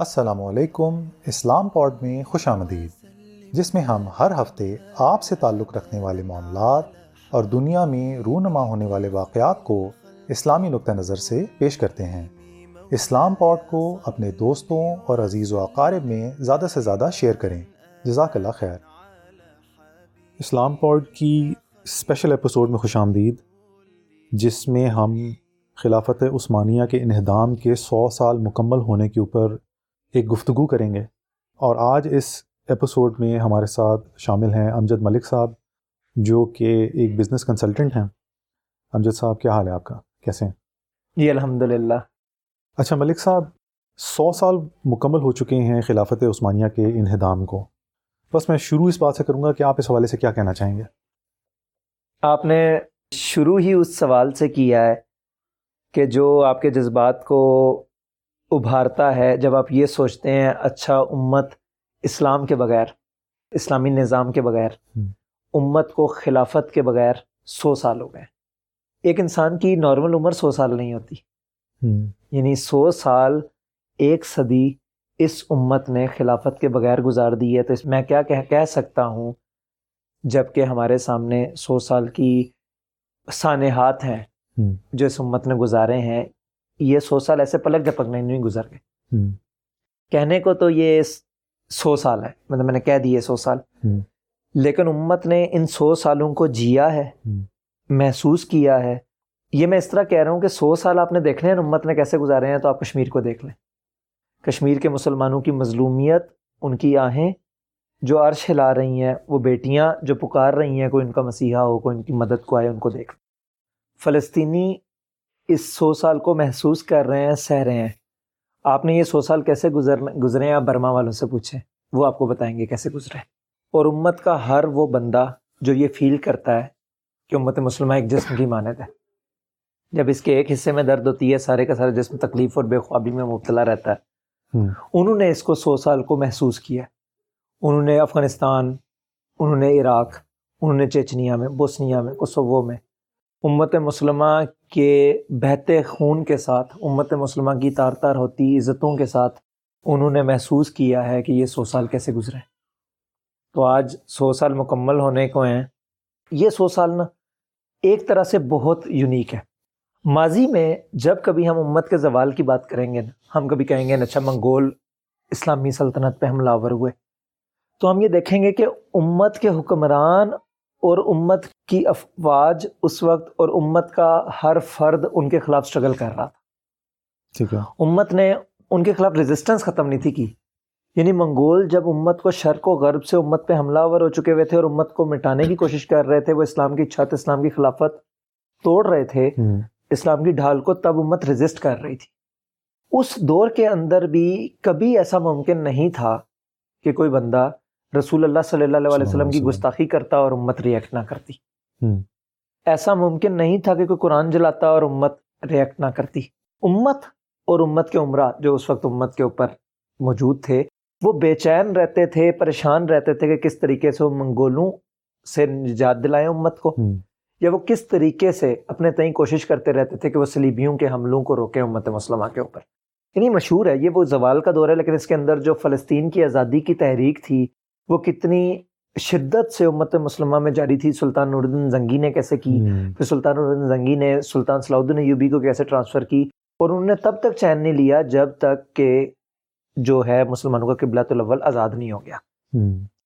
السلام علیکم، اسلام پوڈ میں خوش آمدید۔ جس میں ہم ہر ہفتے آپ سے تعلق رکھنے والے معاملات اور دنیا میں رونما ہونے والے واقعات کو اسلامی نقطہ نظر سے پیش کرتے ہیں۔ اسلام پوڈ کو اپنے دوستوں اور عزیز و اقارب میں زیادہ سے زیادہ شیئر کریں۔ جزاک اللہ خیر۔ اسلام پوڈ کی اسپیشل ایپیسوڈ میں خوش آمدید، جس میں ہم خلافت عثمانیہ کے انہدام کے سو سال مکمل ہونے کے اوپر ایک گفتگو کریں گے۔ اور آج اس ایپیسوڈ میں ہمارے ساتھ شامل ہیں امجد ملک صاحب جو کہ ایک بزنس کنسلٹنٹ ہیں۔ امجد صاحب کیا حال ہے آپ کا؟ کیسے ہیں؟ جی الحمد للہ اچھا ملک صاحب سو سال مکمل ہو چکے ہیں خلافت عثمانیہ کے انہدام کو۔ بس میں شروع اس بات سے کروں گا کہ آپ اس حوالے سے کیا کہنا چاہیں گے۔ آپ نے شروع ہی اس سوال سے کیا ہے کہ جو آپ کے جذبات کو ابھارتا ہے جب آپ یہ سوچتے ہیں اچھا امت اسلام کے بغیر اسلامی نظام کے بغیر امت کو خلافت کے بغیر سو سال ہو گئے۔ ایک انسان کی نارمل عمر سو سال نہیں ہوتی۔ یعنی سو سال ایک صدی اس امت نے خلافت کے بغیر گزار دی ہے۔ تو اس میں کیا کہہ سکتا ہوں؟ جبکہ ہمارے سامنے سو سال کی سانحات ہیں جو اس امت نے گزارے ہیں یہ سو سال ایسے پلک جھپکنے نہیں گزر گئے۔ کہنے کو تو یہ سو سال ہے۔ مطلب میں نے کہہ دیے سو سال۔ لیکن امت نے ان سو سالوں کو جیا ہے محسوس کیا ہے۔ یہ میں اس طرح کہہ رہا ہوں کہ سو سال آپ نے دیکھنے ہیں امت نے کیسے گزارے ہیں تو آپ کشمیر کو دیکھ لیں۔ کشمیر کے مسلمانوں کی مظلومیت ان کی آہیں جو عرش ہلا رہی ہیں وہ بیٹیاں جو پکار رہی ہیں کوئی ان کا مسیحا ہو کوئی ان کی مدد کو آئے ان کو دیکھ۔ فلسطینی اس سو سال کو محسوس کر رہے ہیں سہ رہے ہیں۔ آپ نے یہ سو سال کیسے گزر گزرے ہیں؟ آپ برما والوں سے پوچھیں۔ وہ آپ کو بتائیں گے کیسے گزرے اور امت کا ہر وہ بندہ جو یہ فیل کرتا ہے کہ امت مسلمہ ایک جسم کی مانت ہے۔ جب اس کے ایک حصے میں درد ہوتی ہے سارے کا سارا جسم تکلیف اور بے خوابی میں مبتلا رہتا ہے۔ انہوں نے اس کو سو سال کو محسوس کیا۔ انہوں نے افغانستان انہوں نے عراق انہوں نے چیچنیا میں بوسنیا میں کوسوو میں امت مسلمہ کے بہتے خون کے ساتھ، امت مسلمہ کی تار تار ہوتی عزتوں کے ساتھ انہوں نے محسوس کیا ہے کہ یہ سو سال کیسے گزرے تو آج سو سال مکمل ہونے کو ہیں۔ یہ سو سال نا ایک طرح سے بہت یونیک ہے۔ ماضی میں جب کبھی ہم امت کے زوال کی بات کریں گے نا، ہم کبھی کہیں گے اچھا منگول اسلامی سلطنت پہ حملہ آور ہوئے۔ تو ہم یہ دیکھیں گے کہ امت کے حکمران اور امت کی افواج اس وقت اور امت کا ہر فرد ان کے خلاف اسٹرگل کر رہا تھا۔ ٹھیک ہے۔ امت نے ان کے خلاف ریزسٹنس ختم نہیں تھی کی۔ یعنی منگول جب امت کو شرق و غرب سے امت پہ حملہ ور ہو چکے ہوئے تھے اور امت کو مٹانے کی کوشش کر رہے تھے وہ اسلام کی چھت اسلام کی خلافت توڑ رہے تھے۔ اسلام کی ڈھال کو تب امت ریزسٹ کر رہی تھی۔ اس دور کے اندر بھی کبھی ایسا ممکن نہیں تھا کہ کوئی بندہ رسول اللہ صلی اللہ علیہ وسلم کی گستاخی کرتا اور امت ریئیکٹ نہ کرتی۔ ایسا ممکن نہیں تھا کہ کوئی قرآن جلاتا اور امت ریئیکٹ نہ کرتی۔ امت اور امت کے عمرہ جو اس وقت امت کے اوپر موجود تھے وہ بے چین رہتے تھے پریشان رہتے تھے کہ کس طریقے سے وہ منگولوں سے نجات دلائیں امت کو یا وہ کس طریقے سے اپنے تئیں کوشش کرتے رہتے تھے کہ وہ سلیبیوں کے حملوں کو روکیں امت مسلمہ کے اوپر۔ یعنی مشہور ہے یہ وہ زوال کا دور ہے لیکن اس کے اندر جو فلسطین کی آزادی کی تحریک تھی وہ کتنی شدت سے امت مسلمہ میں جاری تھی سلطان نوردن زنگی نے کیسے کی؟ پھر سلطان نوردن زنگی نے سلطان صلاح الدین ایوبی کو کیسے ٹرانسفر کی؟ اور انہوں نے تب تک چین نہیں لیا جب تک کہ جو ہے مسلمانوں کا قبلۃ الاول آزاد نہیں ہو گیا۔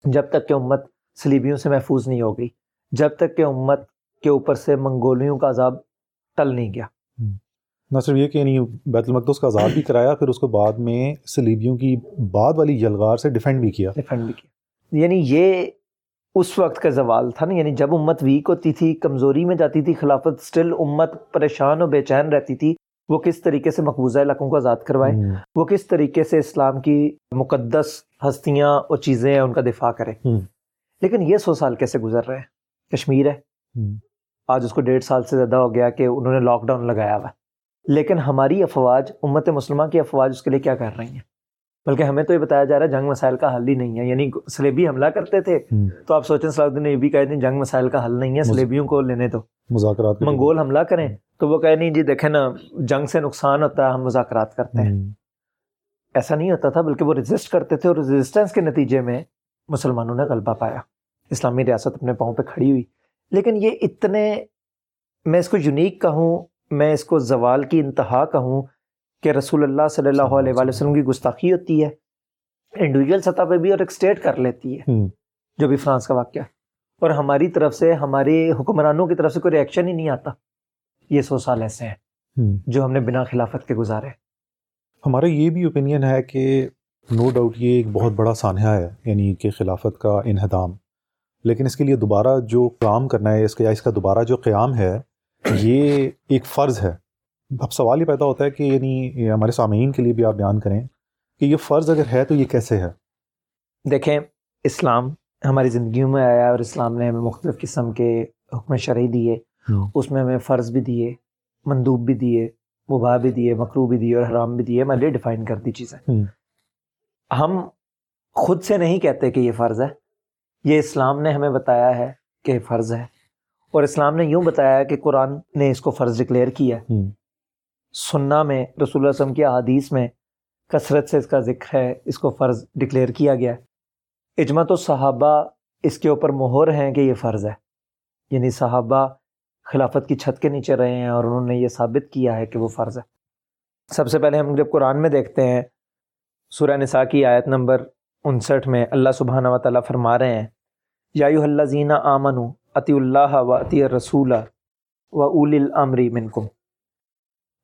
جب تک کہ امت سلیبیوں سے محفوظ نہیں ہو گئی۔ جب تک کہ امت کے اوپر سے منگولیوں کا عذاب ٹل نہیں گیا۔ نہ صرف یہ کہ یعنی بیت المقدس کا عذاب بھی کرایا پھر اس کو بعد میں سلیبیوں کی بعد والی یلغار سے ڈیفینڈ بھی کیا۔ ڈیفینڈ بھی کیا۔ یعنی یہ اس وقت کا زوال تھا نا یعنی جب امت ویک ہوتی تھی کمزوری میں جاتی تھی خلافت سٹل امت پریشان و بے چین رہتی تھی وہ کس طریقے سے مقبوضہ علاقوں کو آزاد کروائے؟ وہ کس طریقے سے اسلام کی مقدس ہستیاں اور چیزیں ہیں ان کا دفاع کرے؟ لیکن یہ سو سال کیسے گزر رہے ہیں؟ کشمیر ہے۔ آج اس کو ڈیڑھ سال سے زیادہ ہو گیا کہ انہوں نے لاک ڈاؤن لگایا ہوا لیکن ہماری افواج امت مسلمہ کی افواج اس کے لیے کیا کر رہی ہیں؟ بلکہ ہمیں تو یہ بتایا جا رہا ہے جنگ مسائل کا حل ہی نہیں ہے یعنی سلیبی حملہ کرتے تھے تو آپ سوچیں صلاح الدین نے یہ بھی کہا جنگ مسائل کا حل نہیں ہے سلیبیوں کو لینے تو مذاکرات منگول حملہ کریں تو وہ کہہ نہیں جی دیکھیں نا جنگ سے نقصان ہوتا ہے ہم مذاکرات کرتے ہیں۔ ایسا نہیں ہوتا تھا بلکہ وہ رجسٹ کرتے تھے اور رزسٹنس کے نتیجے میں مسلمانوں نے غلبہ پایا۔ اسلامی ریاست اپنے پاؤں پہ کھڑی ہوئی۔ لیکن یہ اتنے میں اس کو یونیک کہوں میں اس کو زوال کی انتہا کہوں کہ رسول اللہ صلی اللہ علیہ وآلہ وسلم کی گستاخی ہوتی ہے انڈیویجول سطح پہ بھی اور ایک اسٹیٹ کر لیتی ہے جو بھی فرانس کا واقعہ۔ اور ہماری طرف سے ہمارے حکمرانوں کی طرف سے کوئی ریئیکشن ہی نہیں آتا۔ یہ سو سال ایسے ہیں جو ہم نے بنا خلافت کے گزارے۔ ہمارا یہ بھی اوپینین ہے کہ نو ڈاؤٹ یہ ایک بہت بڑا سانحہ ہے یعنی کہ خلافت کا انہدام۔ لیکن اس کے لیے دوبارہ جو کام کرنا ہے اس کا یا اس کا دوبارہ جو قیام ہے یہ ایک فرض ہے۔ اب سوال یہ پیدا ہوتا ہے کہ یعنی ہمارے سامعین کے لیے بھی آپ بیان کریں کہ یہ فرض اگر ہے تو یہ کیسے ہے؟ دیکھیں اسلام ہماری زندگیوں میں آیا اور اسلام نے ہمیں مختلف قسم کے حکم شرعی دیے اس میں ہمیں فرض بھی دیے مندوب بھی دیے مباح بھی دیے مکرو بھی دیے اور حرام بھی دیے ہمارے لیے ڈیفائن کر دی چیزیں۔ ہم خود سے نہیں کہتے کہ یہ فرض ہے۔ یہ اسلام نے ہمیں بتایا ہے کہ فرض ہے۔ اور اسلام نے یوں بتایا کہ قرآن نے اس کو فرض ڈکلیئر کیا ہے۔ سننا میں، رسول اللہ وسلم کی احادیث میں کثرت سے اس کا ذکر ہے، اس کو فرض ڈکلیئر کیا گیا ہے۔ اجماع تو صحابہ اس کے اوپر مہر ہیں کہ یہ فرض ہے۔ یعنی صحابہ خلافت کی چھت کے نیچے رہے ہیں اور انہوں نے یہ ثابت کیا ہے کہ وہ فرض ہے۔ سب سے پہلے ہم جب قرآن میں دیکھتے ہیں، سورہ نساء کی آیت نمبر انسٹھ میں اللہ سبحانہ و تعالیٰ فرما رہے ہیں یایو اللہ زینہ آمن عطی اللہ و عطی رسول و اول العمری منکم۔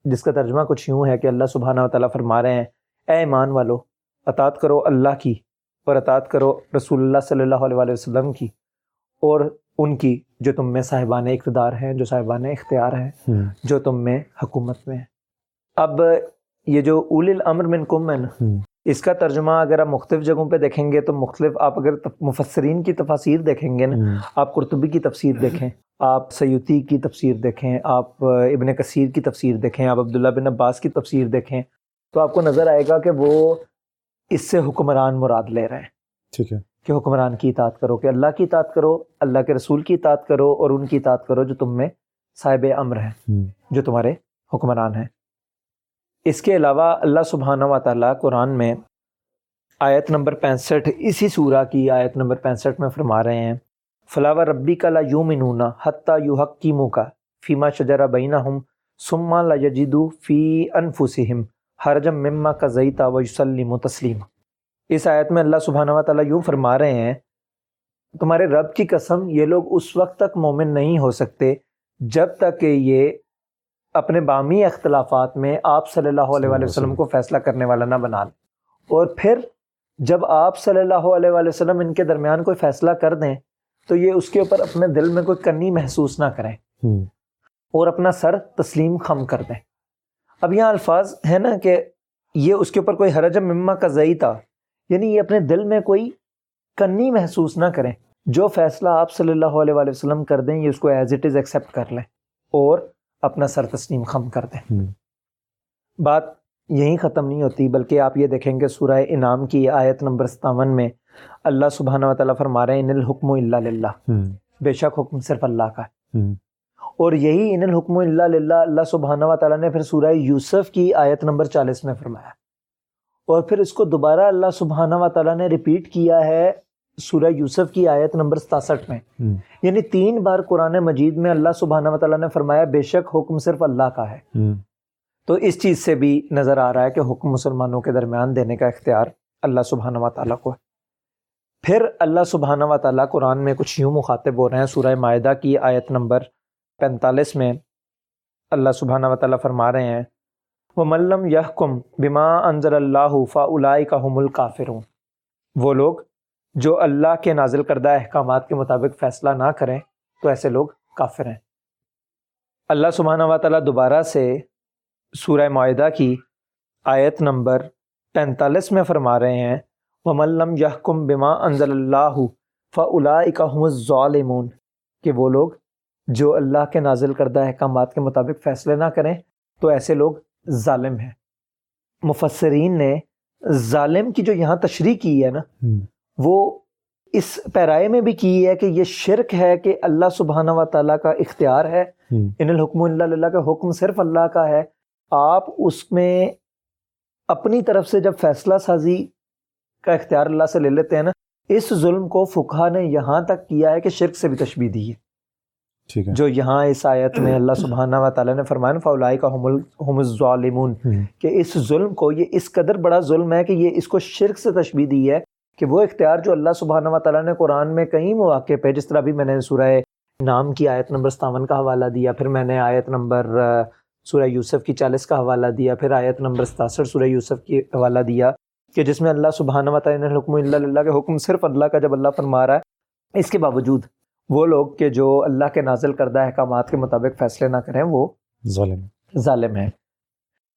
جس کا ترجمہ کچھ یوں ہے کہ اللہ سبحانہ و تعالیٰ فرما رہے ہیں اے ایمان والو اطاعت کرو اللہ کی اور اطاعت کرو رسول اللہ صلی اللہ علیہ وسلم کی اور ان کی جو تم میں صاحبان اقتدار ہیں جو صاحبان اختیار ہیں جو تم میں حکومت میں ہیں۔ اب یہ جو اول الامر من کم ہے نا اس کا ترجمہ اگر آپ مختلف جگہوں پہ دیکھیں گے تو مختلف آپ اگر مفسرین کی تفاصیر دیکھیں گے نا آپ قرطبی کی تفسیر دیکھیں آپ سیوتی کی تفسیر دیکھیں آپ ابن کثیر کی تفسیر دیکھیں آپ عبداللہ بن عباس کی تفسیر دیکھیں تو آپ کو نظر آئے گا کہ وہ اس سے حکمران مراد لے رہے ہیں۔ ٹھیک ہے۔ کہ حکمران کی اطاعت کرو کہ اللہ کی اطاعت کرو اللہ کے رسول کی اطاعت کرو اور ان کی اطاعت کرو جو تم میں صاحب امر ہیں جو تمہارے حکمران ہیں۔ اس کے علاوہ اللہ سبحانہ و تعالیٰ قرآن میں آیت نمبر پینسٹھ، اسی سورہ کی آیت نمبر پینسٹھ میں فرما رہے ہیں فلاور ربی کا لا یوں منونا حتیٰ یو حق کی منہ کا فیما شجرا بینہ ہم سما لا یجدو فی انفسہم حرجم مما کا زیتا و یسلم و تسلیم اس آیت میں اللہ سبحانہ و تعالیٰ یوں فرما رہے ہیں، تمہارے رب کی قسم یہ لوگ اس وقت تک مومن نہیں ہو سکتے جب تک کہ یہ اپنے بامی اختلافات میں آپ صلی اللہ علیہ وآلہ وسلم کو فیصلہ کرنے والا نہ بنا لیں۔ اور پھر جب آپ صلی اللہ علیہ وآلہ وسلم ان کے درمیان کوئی فیصلہ کر دیں تو یہ اس کے اوپر اپنے دل میں کوئی کنی محسوس نہ کریں۔ اور اپنا سر تسلیم خم کر دیں۔ اب یہاں الفاظ ہے نا کہ یہ اس کے اوپر کوئی حرجم مما کا ضعی تھا یعنی یہ اپنے دل میں کوئی کنی محسوس نہ کریں۔ جو فیصلہ آپ صلی اللہ علیہ وآلہ وسلم کر دیں یہ اس کو ایز اٹ از ایکسیپٹ کر لیں۔ اور اپنا سر تسلیم خم کر دیں۔ بات یہیں ختم نہیں ہوتی بلکہ آپ یہ دیکھیں گے سورہ انعام کی آیت نمبر ستاون میں اللہ سبحانہ و تعالیٰ فرما رہے ہیں ان الحکم اللہ للہ۔ بے شک حکم صرف اللہ کا ہے۔ اور یہی ان الحکم اللہ للہ اللہ سبحانہ و تعالیٰ نے پھر سورہ یوسف کی آیت نمبر چالیس میں فرمایا۔ اور پھر اس کو دوبارہ اللہ سبحانہ و تعالیٰ نے ریپیٹ کیا ہے۔ سورہ یوسف کی آیت نمبر ستاسٹھ میں۔ یعنی تین بار قرآن مجید میں اللہ سبحانہ و تعالیٰ نے فرمایا بے شک حکم صرف اللہ کا ہے۔ تو اس چیز سے بھی نظر آ رہا ہے کہ حکم مسلمانوں کے درمیان دینے کا اختیار اللہ سبحانہ و تعالیٰ کو ہے۔ پھر اللہ سبحانہ و تعالیٰ قرآن میں کچھ یوں مخاطب ہو رہے ہیں۔ سورہ معاہدہ کی آیت نمبر پینتالیس میں اللہ سبحانہ و تعالیٰ فرما رہے ہیں وہ ملم یہ کم بما انضر اللہ فا کا حم الکافروں وہ لوگ جو اللہ کے نازل کردہ احکامات کے مطابق فیصلہ نہ کریں، تو ایسے لوگ کافر ہیں۔ اللہ سبحانہ و تعالیٰ دوبارہ سے سورہ معاہدہ کی آیت نمبر پینتالیس میں فرما رہے ہیں۔ وہ ملم یہ کم بما انضل اللہ فلاحم ظالمون کہ وہ لوگ جو اللہ کے نازل کردہ احکامات کے مطابق فیصلے نہ کریں، تو ایسے لوگ ظالم ہیں۔ مفسرین نے ظالم کی جو یہاں تشریح کی ہے نا وہ اس پیرائے میں بھی کی ہے کہ یہ شرک ہے کہ اللہ سبحانہ و تعالیٰ کا اختیار ہے۔ ان الحکم اللہ اللہ کا حکم صرف اللہ کا ہے۔ آپ اس میں اپنی طرف سے جب فیصلہ سازی کا اختیار اللہ سے لے لیتے ہیں نا اس ظلم کو فقہ نے یہاں تک کیا ہے کہ شرک سے بھی تشبیح دی ہے۔ جو یہاں اس آیت میں اللہ سبحانہ و تعالیٰ نے فرمایا فولائی کا ہم الظالمون کہ اس ظلم کو یہ اس قدر بڑا ظلم ہے کہ یہ اس کو شرک سے تشبیح دی ہے کہ وہ اختیار جو اللہ سبحانہ و تعالیٰ نے قرآن میں کئی مواقع پہ جس طرح ابھی میں نے سورہ نام کی آیت نمبر ستاون کا حوالہ دیا پھر میں نے آیت نمبر سورہ یوسف کی چالیس کا حوالہ دیا پھر آیت نمبر ستاسٹھ سورہ یوسف کی حوالہ دیا کہ جس میں اللہ سبحانہ و تعالیٰ نے حکم اللہ اللہ کے حکم صرف اللہ کا جب اللہ فرما رہا ہے اس کے باوجود وہ لوگ کہ جو اللہ کے نازل کردہ احکامات کے مطابق فیصلے نہ کریں وہ ظالم ظالم ہے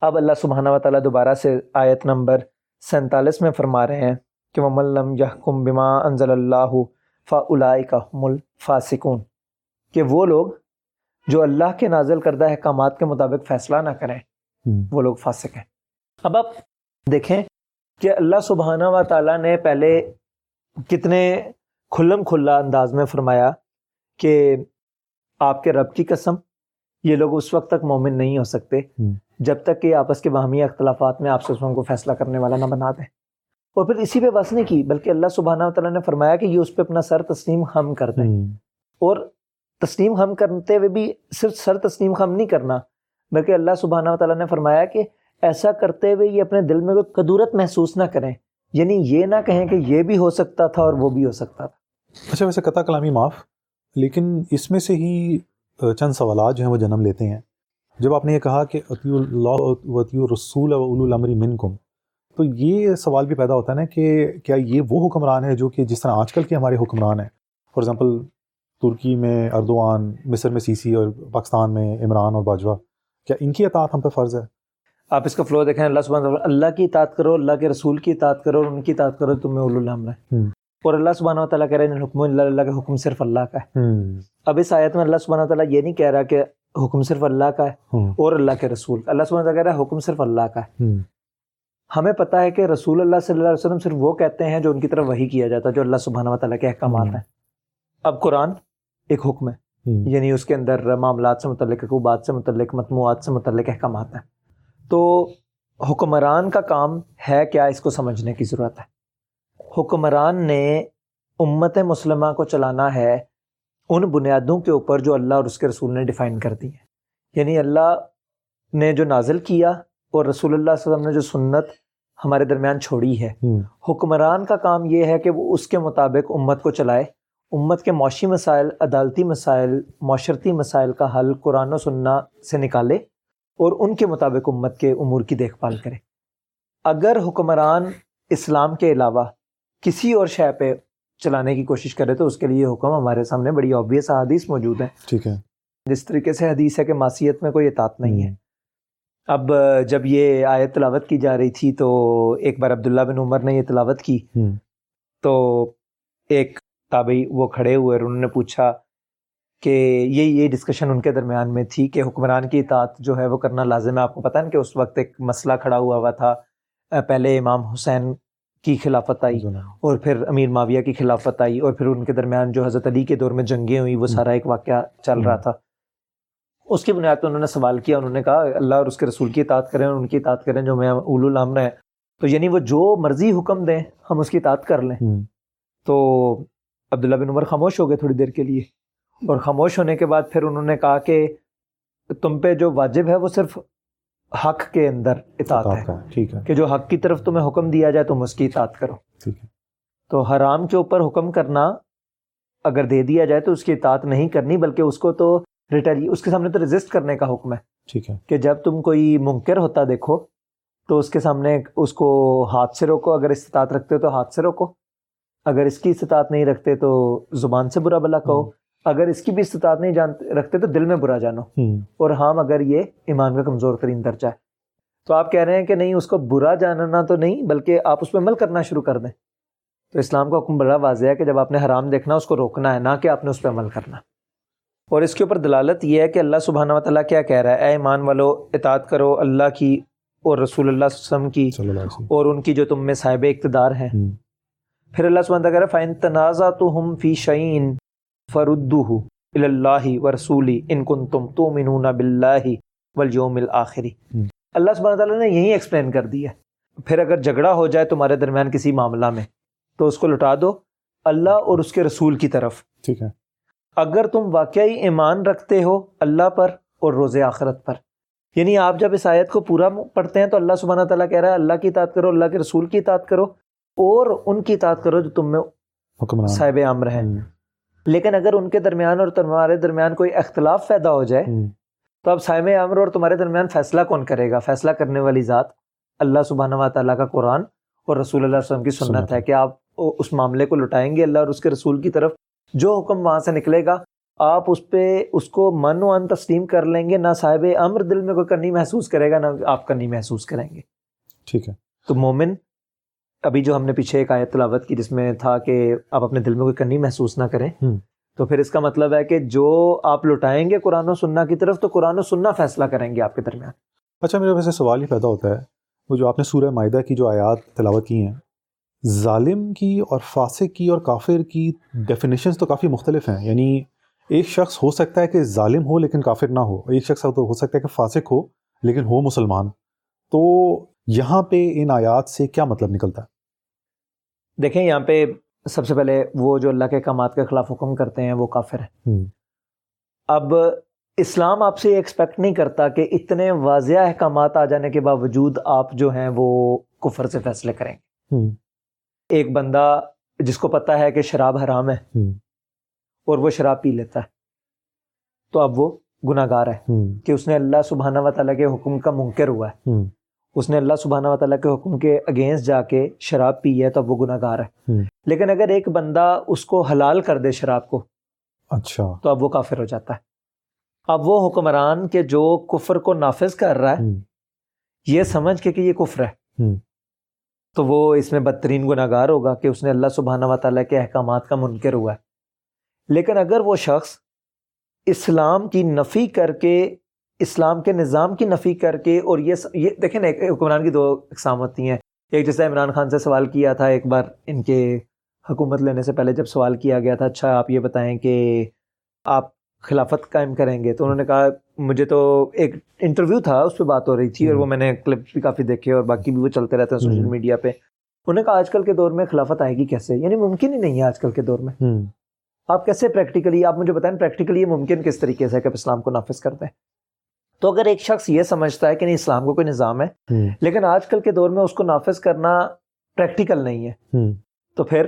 اب اللہ سبحانہ و تعالیٰ دوبارہ سے آیت نمبر سینتالیس میں فرما رہے ہیں کہ وَمَن لَمْ يَحْكُمْ بِمَا أَنزَلَ اللَّهُ فَأُولَئِكَ هُمُ الْفَاسِقُونَ کہ وہ لوگ جو اللہ کے نازل کردہ احکامات کے مطابق فیصلہ نہ کریں وہ لوگ فاسق ہیں۔ اب آپ دیکھیں کہ اللہ سبحانہ و تعالیٰ نے پہلے کتنے کھلم کھلا انداز میں فرمایا کہ آپ کے رب کی قسم یہ لوگ اس وقت تک مومن نہیں ہو سکتے۔ جب تک کہ آپس کے باہمی اختلافات میں آپ سے کو فیصلہ کرنے والا نہ بنا دیں۔ اور پھر اسی پہ بس نہیں کی بلکہ اللہ سبحانہ تعالیٰ نے فرمایا کہ یہ اس پہ اپنا سر تسلیم ہم کر دیں اور تسلیم ہم کرتے ہوئے بھی صرف سر تسلیم ہم نہیں کرنا بلکہ اللہ سبحانہ تعالیٰ نے فرمایا کہ ایسا کرتے ہوئے یہ اپنے دل میں کوئی قدورت محسوس نہ کریں۔ یعنی یہ نہ کہیں کہ یہ بھی ہو سکتا تھا اور وہ بھی ہو سکتا تھا۔ اچھا ویسے قطع کلامی معاف لیکن اس میں سے ہی چند سوالات جو ہیں وہ جنم لیتے ہیں۔ جب آپ نے یہ کہا کہ اطیع اللہ وطیع الرسول و الامر منکم تو یہ سوال بھی پیدا ہوتا ہے نا کہ کیا یہ وہ حکمران ہے جو کہ جس طرح آج کل کے ہمارے حکمران ہیں؟ فار ایگزامپل ترکی میں اردوان مصر میں سیسی اور پاکستان میں عمران اور باجوہ۔ کیا ان کی اطاعت ہم پہ فرض ہے؟ آپ اس کا فلو دیکھیں اللہ سبحانہ وتعالی اللہ کی اطاعت کرو اللہ کے رسول کی اطاعت کرو اور ان کی اطاعت کرو تمہیں اولو الامر ہے۔ اور اللہ سبحانہ و تعالیٰ کہہ رہے ہیں حکم اللہ اللہ کا حکم صرف اللہ کا ہے۔ اب اس آیت میں اللہ سبحانہ و تعالیٰ یہ نہیں کہہ رہا کہ حکم صرف اللہ کا ہے اور اللہ کے رسول۔ اللہ سبحانہ و تعالیٰ کہہ رہا ہے حکم صرف اللہ کا ہے۔ ہمیں پتہ ہے کہ رسول اللہ صلی اللہ علیہ وسلم صرف وہ کہتے ہیں جو ان کی طرف وہی کیا جاتا ہے جو اللہ سبحانہ و تعالیٰ کے احکامات۔ ہیں۔ اب قرآن ایک حکم ہے یعنی اس کے اندر معاملات سے متعلق حقوبات سے متعلق مطموعات سے متعلق احکامات ہیں۔ تو حکمران کا کام ہے کیا اس کو سمجھنے کی ضرورت ہے؟ حکمران نے امت مسلمہ کو چلانا ہے ان بنیادوں کے اوپر جو اللہ اور اس کے رسول نے ڈیفائن کر دی ہیں۔ یعنی اللہ نے جو نازل کیا اور رسول اللہ صلی اللہ علیہ وسلم نے جو سنت ہمارے درمیان چھوڑی ہے۔ حکمران کا کام یہ ہے کہ وہ اس کے مطابق امت کو چلائے۔ امت کے معاشی مسائل عدالتی مسائل معاشرتی مسائل کا حل قرآن و سننا سے نکالے اور ان کے مطابق امت کے امور کی دیکھ بھال کرے۔ اگر حکمران اسلام کے علاوہ کسی اور شے پہ چلانے کی کوشش کرے تو اس کے لیے حکم ہمارے سامنے بڑی آبویس احادیث موجود ہیں۔ ٹھیک ہے۔ جس طریقے سے حدیث ہے کہ معصیت میں کوئی اطاعت نہیں ہے۔ اب جب یہ آیت تلاوت کی جا رہی تھی تو ایک بار عبداللہ بن عمر نے یہ تلاوت کی۔ تو ایک تابعی وہ کھڑے ہوئے اور انہوں نے پوچھا کہ یہ یہ ڈسکشن ان کے درمیان میں تھی کہ حکمران کی اطاعت جو ہے وہ کرنا لازم ہے۔ آپ کو پتہ ہے کہ اس وقت ایک مسئلہ کھڑا ہوا ہوا تھا۔ پہلے امام حسین کی خلافت آئی اور پھر امیر معاویہ کی خلافت آئی اور پھر ان کے درمیان جو حضرت علی کے دور میں جنگیں ہوئی وہ سارا ایک واقعہ چل رہا تھا۔ اس کی بنیاد پہ انہوں نے سوال کیا انہوں نے کہا اللہ اور اس کے رسول کی اطاعت کریں اور ان کی اطاعت کریں جو میں اولو الامر ہے تو یعنی وہ جو مرضی حکم دیں ہم اس کی اطاعت کر لیں۔ تو عبداللہ بن عمر خاموش ہو گئے تھوڑی دیر کے لیے۔ اور خاموش ہونے کے بعد پھر انہوں نے کہا کہ تم پہ جو واجب ہے وہ صرف حق کے اندر اطاعت ہے۔ ٹھیک ہے۔ کہ جو حق کی طرف تمہیں حکم دیا جائے تم اس کی اطاعت کرو۔ ٹھیک ہے۔ تو حرام کے اوپر حکم کرنا اگر دے دیا جائے تو اس کی اطاعت نہیں کرنی بلکہ اس کو تو ریٹیلی اس کے سامنے تو ریزسٹ کرنے کا حکم ہے ٹھیک ہے۔ کہ جب تم کوئی منکر ہوتا دیکھو تو اس کے سامنے اس کو ہاتھ سے روکو اگر استطاعت رکھتے ہو تو ہاتھ سے روکو۔ اگر اس کی استطاعت نہیں رکھتے تو زبان سے برا بلا کہو۔ ہم۔ اگر اس کی بھی استطاعت نہیں جانتے رکھتے تو دل میں برا جانو۔ ہم، اور ہاں اگر یہ ایمان کا کمزور ترین درجہ ہے۔ تو آپ کہہ رہے ہیں کہ نہیں اس کو برا جاننا تو نہیں بلکہ آپ اس پہ عمل کرنا شروع کر دیں۔ تو اسلام کا حکم بڑا واضح ہے کہ جب آپ نے حرام دیکھنا اس کو روکنا ہے نہ کہ آپ نے اس پہ عمل کرنا۔ اور اس کے اوپر دلالت یہ ہے کہ اللہ سبحانہ و تعالیٰ کیا کہہ رہا ہے؟ اے ایمان والو اطاعت کرو اللہ کی اور رسول اللہ صلی اللہ علیہ وسلم کی اللہ اور ان کی جو تم میں صاحب اقتدار ہیں۔ ہم، پھر اللہ سبحانہ کہہ رہا ہے فَإِن تَنَازَعْتُهُمْ فِي شَيْءٍ فَرُدُّوهُ إِلَى اللَّهِ وَرَسُولِهِ إِن كُنتُمْ تُؤْمِنُونَ بِاللَّهِ وَالْيَوْمِ الْآخِرِ۔ ہم۔ اللہ سبحانہ تعالیٰ نے یہی ایکسپلین کر دیا پھر اگر جھگڑا ہو جائے تمہارے درمیان کسی معاملہ میں تو اس کو لٹا دو اللہ اور اس کے رسول کی طرف۔ ٹھیک ہے۔ اگر تم واقعی ایمان رکھتے ہو اللہ پر اور روز آخرت پر۔ یعنی آپ جب اس آیت کو پورا پڑھتے ہیں تو اللہ سبحانہ تعالیٰ کہہ رہا ہے اللہ کی اطاعت کرو اللہ کے رسول کی اطاعت کرو اور ان کی اطاعت کرو جو تم میں صاحب عمر ہیں۔ لیکن اگر ان کے درمیان اور تمہارے درمیان کوئی اختلاف پیدا ہو جائے تو اب صاحب عمر اور تمہارے درمیان فیصلہ کون کرے گا؟ فیصلہ کرنے والی ذات۔ اللہ سبحانہ و تعالیٰ کا قرآن اور رسول اللہ علیہ وسلم کی سنت سنت ہے۔ کہ آپ اس معاملے کو لٹائیں گے اللہ اور اس کے رسول کی طرف جو حکم وہاں سے نکلے گا آپ اس پہ اس کو من و ان تسلیم کر لیں گے نہ صاحب امر دل میں کوئی کرنی محسوس کرے گا نہ آپ کرنی محسوس کریں گے۔ ٹھیک ہے۔ تو مومن ابھی جو ہم نے پیچھے ایک آیت تلاوت کی جس میں تھا کہ آپ اپنے دل میں کوئی کرنی محسوس نہ کریں۔ تو پھر اس کا مطلب ہے کہ جو آپ لٹائیں گے قرآن و سننا کی طرف تو قرآن و سننا فیصلہ کریں گے آپ کے درمیان۔ اچھا میرے ویسے سوال ہی پیدا ہوتا ہے وہ جو آپ نے سورہ معاہدہ کی جو آیات تلاوت کی ہیں ظالم کی اور فاسق کی اور کافر کی ڈیفینیشنز تو کافی مختلف ہیں۔ یعنی ایک شخص ہو سکتا ہے کہ ظالم ہو لیکن کافر نہ ہو۔ ایک شخص تو ہو سکتا ہے کہ فاسق ہو لیکن ہو مسلمان۔ تو یہاں پہ ان آیات سے کیا مطلب نکلتا ہے؟ دیکھیں یہاں پہ سب سے پہلے وہ جو اللہ کے احکامات کے خلاف حکم کرتے ہیں وہ کافر ہیں۔ اب اسلام آپ سے یہ ایکسپیکٹ نہیں کرتا کہ اتنے واضح احکامات آ جانے کے باوجود آپ جو ہیں وہ کفر سے فیصلے کریں۔ گے ایک بندہ جس کو پتہ ہے کہ شراب حرام ہے اور وہ شراب پی لیتا ہے۔ تو اب وہ گناہ گار ہے کہ اس نے اللہ سبحانہ و تعالیٰ کے حکم کا منکر ہوا ہے۔ اس نے اللہ سبحانہ و تعالیٰ کے حکم کے اگینسٹ جا کے شراب پی ہے تو اب وہ گناہ گار ہے۔ لیکن اگر ایک بندہ اس کو حلال کر دے شراب کو اچھا۔ تو اب وہ کافر ہو جاتا ہے۔ اب وہ حکمران کے جو کفر کو نافذ کر رہا ہے یہ سمجھ کے کہ یہ کفر ہے۔ تو وہ اس میں بدترین گناہ گار ہوگا کہ اس نے اللہ سبحانہ و تعالیٰ کے احکامات کا منکر ہوا ہے۔ لیکن اگر وہ شخص اسلام کی نفی کر کے، اسلام کے نظام کی نفی کر کے اور یہ یہ دیکھیں نا حکمران کی دو اقسام ہوتی ہیں۔ ایک جیسے عمران خان سے سوال کیا تھا، ایک بار ان کے حکومت لینے سے پہلے جب سوال کیا گیا تھا اچھا آپ یہ بتائیں کہ آپ خلافت قائم کریں گے، تو انہوں نے کہا مجھے تو ایک انٹرویو تھا اس پہ بات ہو رہی تھی اور وہ میں نے کلپ بھی کافی دیکھے اور باقی بھی وہ چلتے رہتے ہیں سوشل۔ میڈیا پہ۔ انہوں نے کہا آج کل کے دور میں خلافت آئے گی کیسے؟ یعنی ممکن ہی نہیں ہے آج کل کے دور میں۔ آپ کیسے پریکٹیکلی آپ مجھے بتائیں پریکٹیکلی یہ ممکن کس طریقے سے کہ آپ اسلام کو نافذ کرتے ہیں تو اگر ایک شخص یہ سمجھتا ہے کہ نہیں اسلام کو کوئی نظام ہے لیکن آج کل کے دور میں اس کو نافذ کرنا پریکٹیکل نہیں ہے۔ تو پھر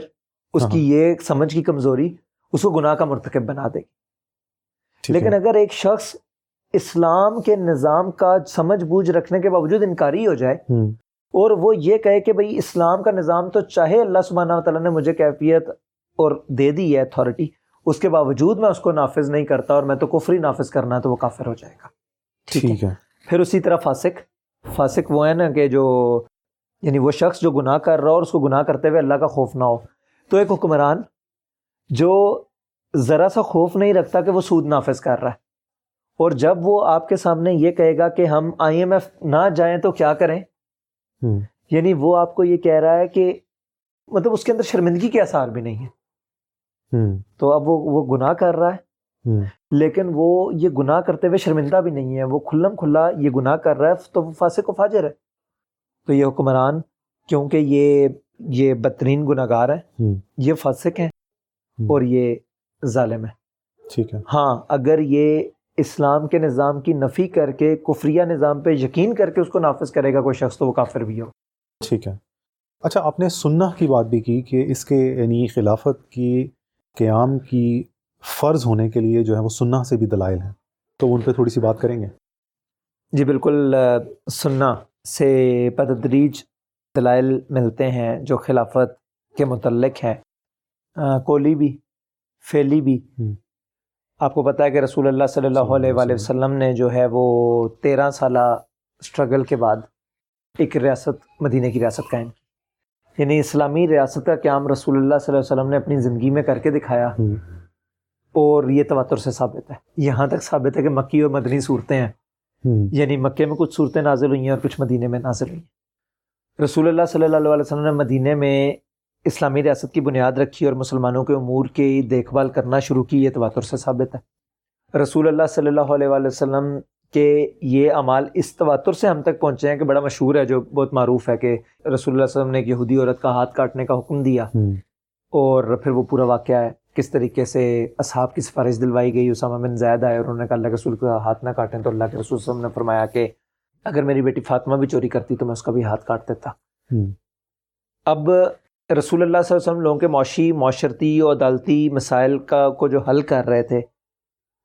اس ہاں۔ کی یہ سمجھ کی کمزوری اس کو گناہ کا مرتکب بنا دے گی۔ لیکن اگر ایک شخص اسلام کے نظام کا سمجھ بوجھ رکھنے کے باوجود انکاری ہو جائے اور وہ یہ کہے کہ بھئی اسلام کا نظام تو چاہے اللہ سبحانہ و تعالیٰ نے مجھے کیفیت اور دے دی ہے اتھارٹی اس کے باوجود میں اس کو نافذ نہیں کرتا اور میں تو کفری نافذ کرنا ہے تو وہ کافر ہو جائے گا۔ ٹھیک ہے۔ پھر اسی طرح فاسق فاسق وہ ہے نا کہ جو یعنی وہ شخص جو گناہ کر رہا ہو اور اس کو گناہ کرتے ہوئے اللہ کا خوف نہ ہو۔ تو ایک حکمران جو ذرا سا خوف نہیں رکھتا کہ وہ سود نافذ کر رہا ہے۔ اور جب وہ آپ کے سامنے یہ کہے گا کہ ہم آئی ایم ایف نہ جائیں تو کیا کریں؟ یعنی وہ آپ کو یہ کہہ رہا ہے کہ مطلب اس کے اندر شرمندگی کے آثار بھی نہیں ہے تو اب وہ وہ گناہ کر رہا ہے۔ لیکن وہ یہ گناہ کرتے ہوئے شرمندہ بھی نہیں ہے۔ وہ کھلم کھلا یہ گناہ کر رہا ہے تو وہ فاسق و فاجر ہے۔ تو یہ حکمران کیونکہ یہ یہ بدترین گناہ گار ہے یہ فاسق ہیں۔ اور یہ ظالم ہے ٹھیک ہے۔ ہاں اگر یہ اسلام کے نظام کی نفی کر کے کفریہ نظام پہ یقین کر کے اس کو نافذ کرے گا کوئی شخص تو وہ کافر بھی ہو۔ ٹھیک ہے۔ اچھا آپ نے سننا کی بات بھی کی کہ اس کے یعنی خلافت کی قیام کی فرض ہونے کے لیے جو ہے وہ سننا سے بھی دلائل ہیں۔ تو ان پہ تھوڑی سی بات کریں گے؟ جی بالکل سننا سے بتدریج دلائل ملتے ہیں جو خلافت کے متعلق ہیں۔ کولی بھی فیلی بھی۔ آپ کو پتہ ہے کہ رسول اللہ صلی اللہ علیہ وآلہ وسلم. نے جو ہے وہ تیرہ سالہ اسٹرگل کے بعد ایک ریاست مدینہ کی ریاست قائم کی۔ یعنی اسلامی ریاست کا قیام رسول اللہ صلی اللہ علیہ وسلم نے اپنی زندگی میں کر کے دکھایا اور یہ تواتر سے ثابت ہے۔ یہاں تک ثابت ہے کہ مکی اور مدنی صورتیں ہیں۔ یعنی مکے میں کچھ صورتیں نازل ہوئی ہیں اور کچھ مدینے میں نازل ہوئی ہیں۔ رسول اللہ صلی اللہ علیہ وسلم نے مدینے میں اسلامی ریاست کی بنیاد رکھی اور مسلمانوں کے امور کی دیکھ بھال کرنا شروع کی یہ تواتر سے ثابت ہے۔ رسول اللہ صلی اللہ علیہ وآلہ وسلم کہ یہ اعمال اس تواتر سے ہم تک پہنچے ہیں کہ بڑا مشہور ہے جو بہت معروف ہے کہ رسول اللہ صلی اللہ علیہ وسلم نے ایک یہودی عورت کا ہاتھ کاٹنے کا حکم دیا۔ اور پھر وہ پورا واقعہ ہے کس طریقے سے اصحاب کی سفارش دلوائی گئی اسامہ بن زید آئے اور انہوں نے کہا اللہ کے رسول کا ہاتھ نہ کاٹیں تو اللہ کے رسول وسلم نے فرمایا کہ اگر میری بیٹی فاطمہ بھی چوری کرتی تو میں اس کا بھی ہاتھ کاٹ دیتا۔ اب رسول اللہ صلی اللہ علیہ وسلم لوگوں کے معاشی معاشرتی اور عدالتی مسائل کا کو جو حل کر رہے تھے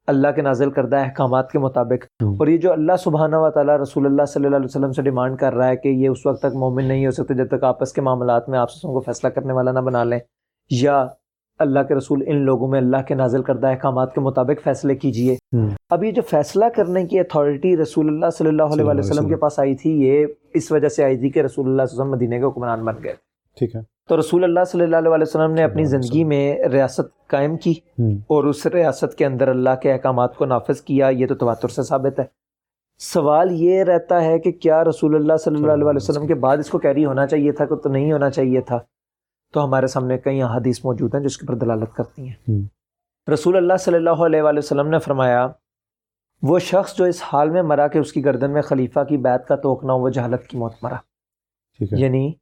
اللہ کے نازل کردہ احکامات کے مطابق۔ اور یہ جو اللہ سبحانہ و تعالیٰ رسول اللہ صلی اللہ علیہ وسلم سے ڈیمانڈ کر رہا ہے کہ یہ اس وقت تک مومن نہیں ہو سکتے جب تک آپس کے معاملات میں آپ کو فیصلہ کرنے والا نہ بنا لیں۔ یا اللہ کے رسول ان لوگوں میں اللہ کے نازل کردہ احکامات کے مطابق فیصلے کیجیے۔ اب یہ جو فیصلہ کرنے کی اتھارٹی رسول اللہ صلی اللہ علیہ وسلم کے پاس آئی تھی یہ اس وجہ سے آئی تھی کہ رسول اللہ صلی اللہ علیہ وسلم مدینہ کے حکمران بن گئے۔ ٹھیک ہے۔ تو رسول اللہ صلی اللہ علیہ وسلم نے اپنی زندگی میں ریاست قائم کی اور اس ریاست کے اندر اللہ کے احکامات کو نافذ کیا یہ تو تواتر سے ثابت ہے۔ سوال یہ رہتا ہے کہ کیا رسول اللہ صلی اللہ علیہ وسلم کے بعد اس کو کیری ہونا چاہیے تھا کہ تو نہیں ہونا چاہیے تھا؟ تو ہمارے سامنے کئی احادیث موجود ہیں جس کے پر دلالت کرتی ہیں۔ رسول اللہ صلی اللہ علیہ وسلم نے فرمایا وہ شخص جو اس حال میں مرا کہ اس کی گردن میں خلیفہ کی بیت کا توقنا وہ جہالت کی موت مرا۔ یعنی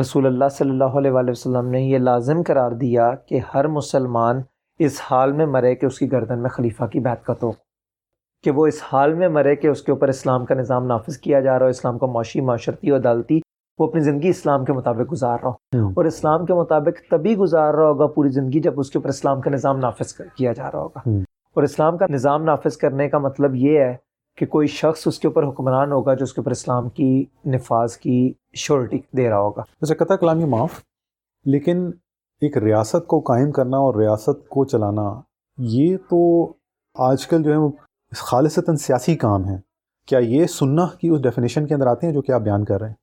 رسول اللہ صلی اللہ علیہ وسلم نے یہ لازم قرار دیا کہ ہر مسلمان اس حال میں مرے کہ اس کی گردن میں خلیفہ کی بیت کا توق کہ وہ اس حال میں مرے کہ اس کے اوپر اسلام کا نظام نافذ کیا جا رہا ہو اسلام کا معاشی معاشرتی و عدالتی وہ اپنی زندگی اسلام کے مطابق گزار رہا ہو۔ اور اسلام کے مطابق تبھی گزار رہا ہوگا پوری زندگی جب اس کے اوپر اسلام کا نظام نافذ کیا جا رہا ہوگا۔ اور اسلام کا نظام نافذ کرنے کا مطلب یہ ہے کہ کوئی شخص اس کے اوپر حکمران ہوگا جو اس کے اوپر اسلام کی نفاذ کی شورٹی دے رہا ہوگا۔ ویسے قطع کلامی معاف لیکن ایک ریاست کو قائم کرنا اور ریاست کو چلانا یہ تو آج کل جو ہے وہ خالصتاً سیاسی کام ہے۔ کیا یہ سننا کی اس ڈیفینیشن کے اندر آتے ہیں جو کہ آپ بیان کر رہے ہیں؟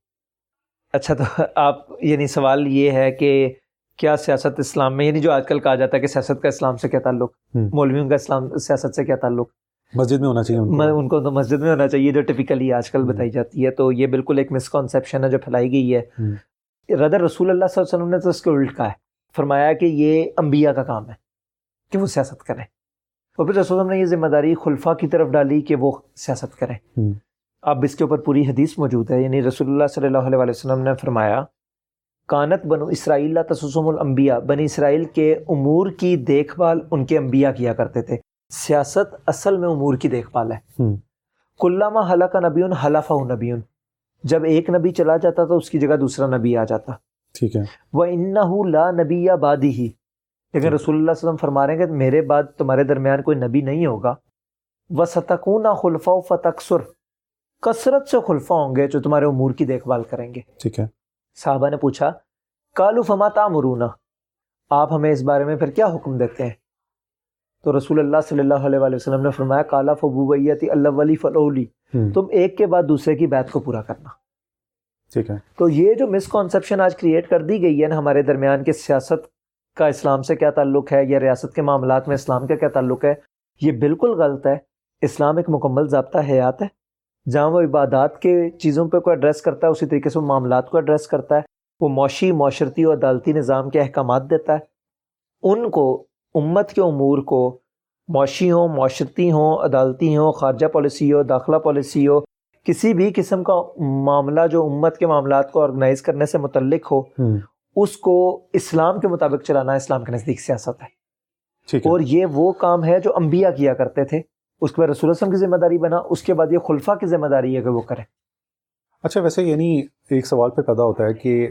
اچھا تو آپ یعنی سوال یہ ہے کہ کیا سیاست اسلام میں یعنی جو آج کل کہا جاتا ہے کہ سیاست کا اسلام سے کیا تعلق مولویوں کا اسلام سیاست سے کیا تعلق؟ مسجد میں ہونا چاہیے ان کو۔ تو مسجد میں ہونا چاہیے جو ٹپیکلی آج کل بتائی جاتی ہے۔ تو یہ بالکل ایک مسکانسیپشن ہے جو پھیلائی گئی ہے۔ ردر رسول اللہ صلی اللہ علیہ وسلم نے تو اس کو الٹ کہا ہے۔ فرمایا کہ یہ انبیاء کا کام ہے کہ وہ سیاست کریں۔ اور پھر رسول نے یہ ذمہ داری خلفہ کی طرف ڈالی کہ وہ سیاست کریں۔ اب اس کے اوپر پوری حدیث موجود ہے۔ یعنی رسول اللہ صلی اللہ علیہ وسلم نے فرمایا کانت بنو اسرائیل تسسم الانبیاء۔ بنی اسرائیل کے امور کی دیکھ بھال ان کے انبیاء کیا کرتے تھے۔ سیاست اصل میں امور کی دیکھ بھال ہے۔ کلامہ حلق نبی حلفہ نبی جب ایک نبی چلا جاتا تو اس کی جگہ دوسرا نبی آ جاتا۔ ٹھیک ہے۔ وہ ان لا نبی یا بادی ہی۔ لیکن رسول اللہ علیہ وسلم فرما رہے ہیں کہ میرے بعد تمہارے درمیان کوئی نبی نہیں ہوگا۔ وہ ستکون خلفہ فتکسر کثرت سے خلفہ ہوں گے جو تمہارے امور کی دیکھ بھال کریں گے۔ ٹھیک ہے۔ صحابہ نے پوچھا کالو فما تامرونا آپ ہمیں اس بارے میں پھر کیا حکم دیتے ہیں؟ تو رسول اللہ صلی اللہ علیہ وسلم نے فرمایا کالا فبویتی اللہ ولی فلولی تم ایک کے بعد دوسرے کی بیت کو پورا کرنا۔ ٹھیک ہے۔ تو یہ جو مسکانسیپشن آج کریٹ کر دی گئی ہے نا ہمارے درمیان کے سیاست کا اسلام سے کیا تعلق ہے یا ریاست کے معاملات میں اسلام کا کیا تعلق ہے یہ بالکل غلط ہے۔ اسلام ایک مکمل ضابطہ حیات ہے۔ جہاں وہ عبادات کے چیزوں پہ کوئی ایڈریس کرتا ہے اسی طریقے سے وہ معاملات کو ایڈریس کرتا ہے۔ وہ معاشی معاشرتی اور عدالتی نظام کے احکامات دیتا ہے۔ ان کو امت کے امور کو معاشی ہوں معاشرتی ہوں عدالتی ہوں خارجہ پالیسی ہو داخلہ پالیسی ہو کسی بھی قسم کا معاملہ جو امت کے معاملات کو آرگنائز کرنے سے متعلق ہو اس کو اسلام کے مطابق چلانا اسلام کے نزدیک سیاست ہے۔ اور یہ وہ کام ہے جو انبیاء کیا کرتے تھے۔ اس کے بعد رسول وسلم کی ذمہ داری بنا اس کے بعد یہ خلفہ کی ذمہ داری ہے کہ وہ کریں۔ اچھا ویسے یعنی ایک سوال پہ پیدا ہوتا ہے کہ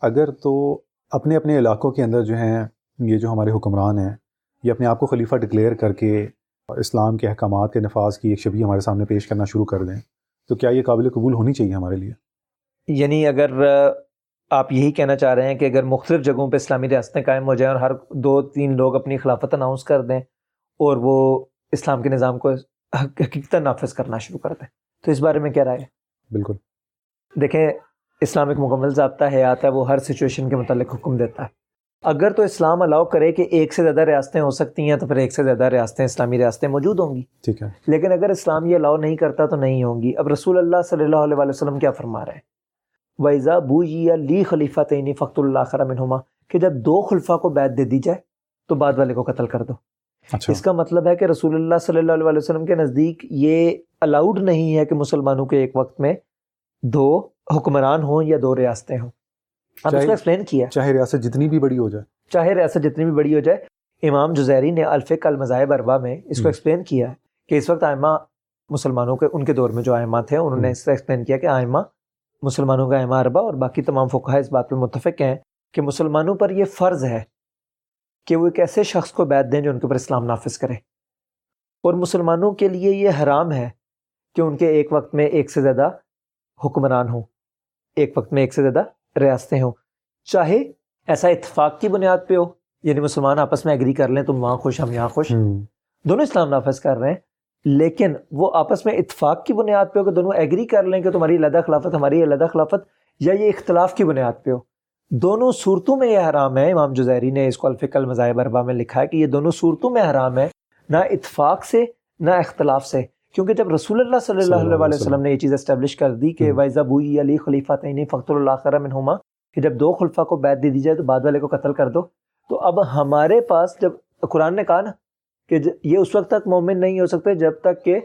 اگر تو اپنے اپنے علاقوں کے اندر جو ہیں یہ جو ہمارے حکمران ہیں یہ اپنے آپ کو خلیفہ ڈکلیئر کر کے اسلام کے احکامات کے نفاذ کی ایک شبی ہمارے سامنے پیش کرنا شروع کر دیں۔ تو کیا یہ قابل قبول ہونی چاہیے ہمارے لیے؟ یعنی اگر آپ یہی کہنا چاہ رہے ہیں کہ اگر مختلف جگہوں پہ اسلامی ریاستیں قائم ہو جائیں اور ہر دو تین لوگ اپنی خلافت اناؤنس کر دیں اور وہ اسلام کے نظام کو حقیقت نافذ کرنا شروع کر دیں۔ تو اس بارے میں کیا رائے بالکل۔ دیکھیں اسلام ایک مکمل ضابطہ حیات ہے وہ ہر سچویشن کے متعلق حکم دیتا ہے۔ اگر تو اسلام الاؤ کرے کہ ایک سے زیادہ ریاستیں ہو سکتی ہیں تو پھر ایک سے زیادہ ریاستیں اسلامی ریاستیں موجود ہوں گی۔ ٹھیک ہے۔ لیکن اگر اسلام یہ الاؤ نہیں کرتا تو نہیں ہوں گی۔ اب رسول اللہ صلی اللہ علیہ وسلم کیا فرما رہے ہیں؟ ویزا بو یا لی خلیفہ تعینی فخت اللہ خرمنما کہ جب دو خلفہ کو بیت دے دی جائے تو بعد والے کو قتل کر دو۔ اچھا۔ اس کا مطلب ہے کہ رسول اللہ صلی اللہ علیہ وسلم کے نزدیک یہ الاؤڈ نہیں ہے کہ مسلمانوں کے ایک وقت میں دو حکمران ہوں یا دو ریاستیں ہوں۔ اب اس کو ایکسپلین کیا۔ چاہے ریاست جتنی بھی بڑی ہو جائے۔ چاہے ریاست جتنی بھی بڑی ہو جائے امام جزیری نے الفق المذاہب اربا میں اس کو ایکسپلین کیا ہے کہ اس وقت آئمہ مسلمانوں کے ان کے دور میں جو آئمہ تھے انہوں نے اس سے ایکسپلین کیا کہ آئمہ مسلمانوں کا آئمہ اربا اور باقی تمام فقہ اس بات پہ متفق ہیں کہ مسلمانوں پر یہ فرض ہے کہ وہ ایک ایسے شخص کو بیت دیں جو ان کے اوپر اسلام نافذ کرے۔ اور مسلمانوں کے لیے یہ حرام ہے کہ ان کے ایک وقت میں ایک سے زیادہ حکمران ہوں ایک وقت میں ایک سے زیادہ ریاستیں ہوں۔ چاہے ایسا اتفاق کی بنیاد پہ ہو یعنی مسلمان آپس میں ایگری کر لیں تم وہاں خوش ہم یہاں خوش۔ دونوں اسلام نافذ کر رہے ہیں لیکن وہ آپس میں اتفاق کی بنیاد پہ ہو کہ دونوں ایگری کر لیں کہ تمہاری علیحدہ خلافت ہماری علیحدہ خلافت یا یہ اختلاف کی بنیاد پہ ہو۔ دونوں صورتوں میں یہ حرام ہے امام جزیری نے اس کو الفق المذاہب اربا میں لکھا ہے کہ یہ دونوں صورتوں میں حرام ہے نہ اتفاق سے نہ اختلاف سے۔ کیونکہ جب رسول اللہ صلی اللہ علیہ وسلم نے یہ چیز اسٹیبلش کر دی کہ ویزا بوئی علی خلیفہ تعینی فخر اللہ منہما کہ جب دو خلفہ کو بیت دے دی جائے تو بعد والے کو قتل کر دو۔ تو اب ہمارے پاس جب قرآن نے کہا نا کہ یہ اس وقت تک مومن نہیں ہو سکتے جب تک کہ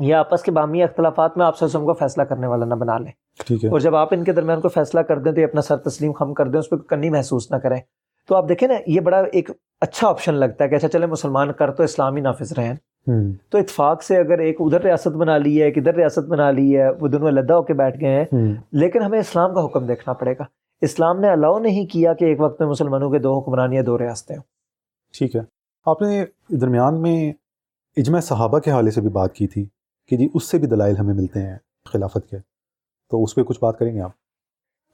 یہ آپس کے بامی اختلافات میں آپ سے کو فیصلہ کرنے والا نہ بنا لیں۔ ٹھیک ہے۔ اور جب آپ ان کے درمیان کو فیصلہ کر دیں تو یہ اپنا سر تسلیم خم کر دیں اس پہ کنی محسوس نہ کریں۔ تو آپ دیکھیں نا یہ بڑا ایک اچھا آپشن لگتا ہے کہ اچھا چلے مسلمان کر تو اسلامی نافذ رہیں۔ تو اتفاق سے اگر ایک ادھر ریاست بنا لی ہے ایک ادھر ریاست بنا لی ہے وہ دونوں علیحدہ ہو کے بیٹھ گئے ہیں۔ لیکن ہمیں اسلام کا حکم دیکھنا پڑے گا۔ اسلام نے الاؤ نہیں کیا کہ ایک وقت میں مسلمانوں کے دو حکمران یا دو ریاستیں ہوں۔ ٹھیک ہے۔ آپ نے درمیان میں اجماع صحابہ کے حوالے سے بھی بات کی تھی کہ جی اس سے بھی دلائل ہمیں ملتے ہیں خلافت کے۔ تو اس پہ کچھ بات کریں گے آپ؟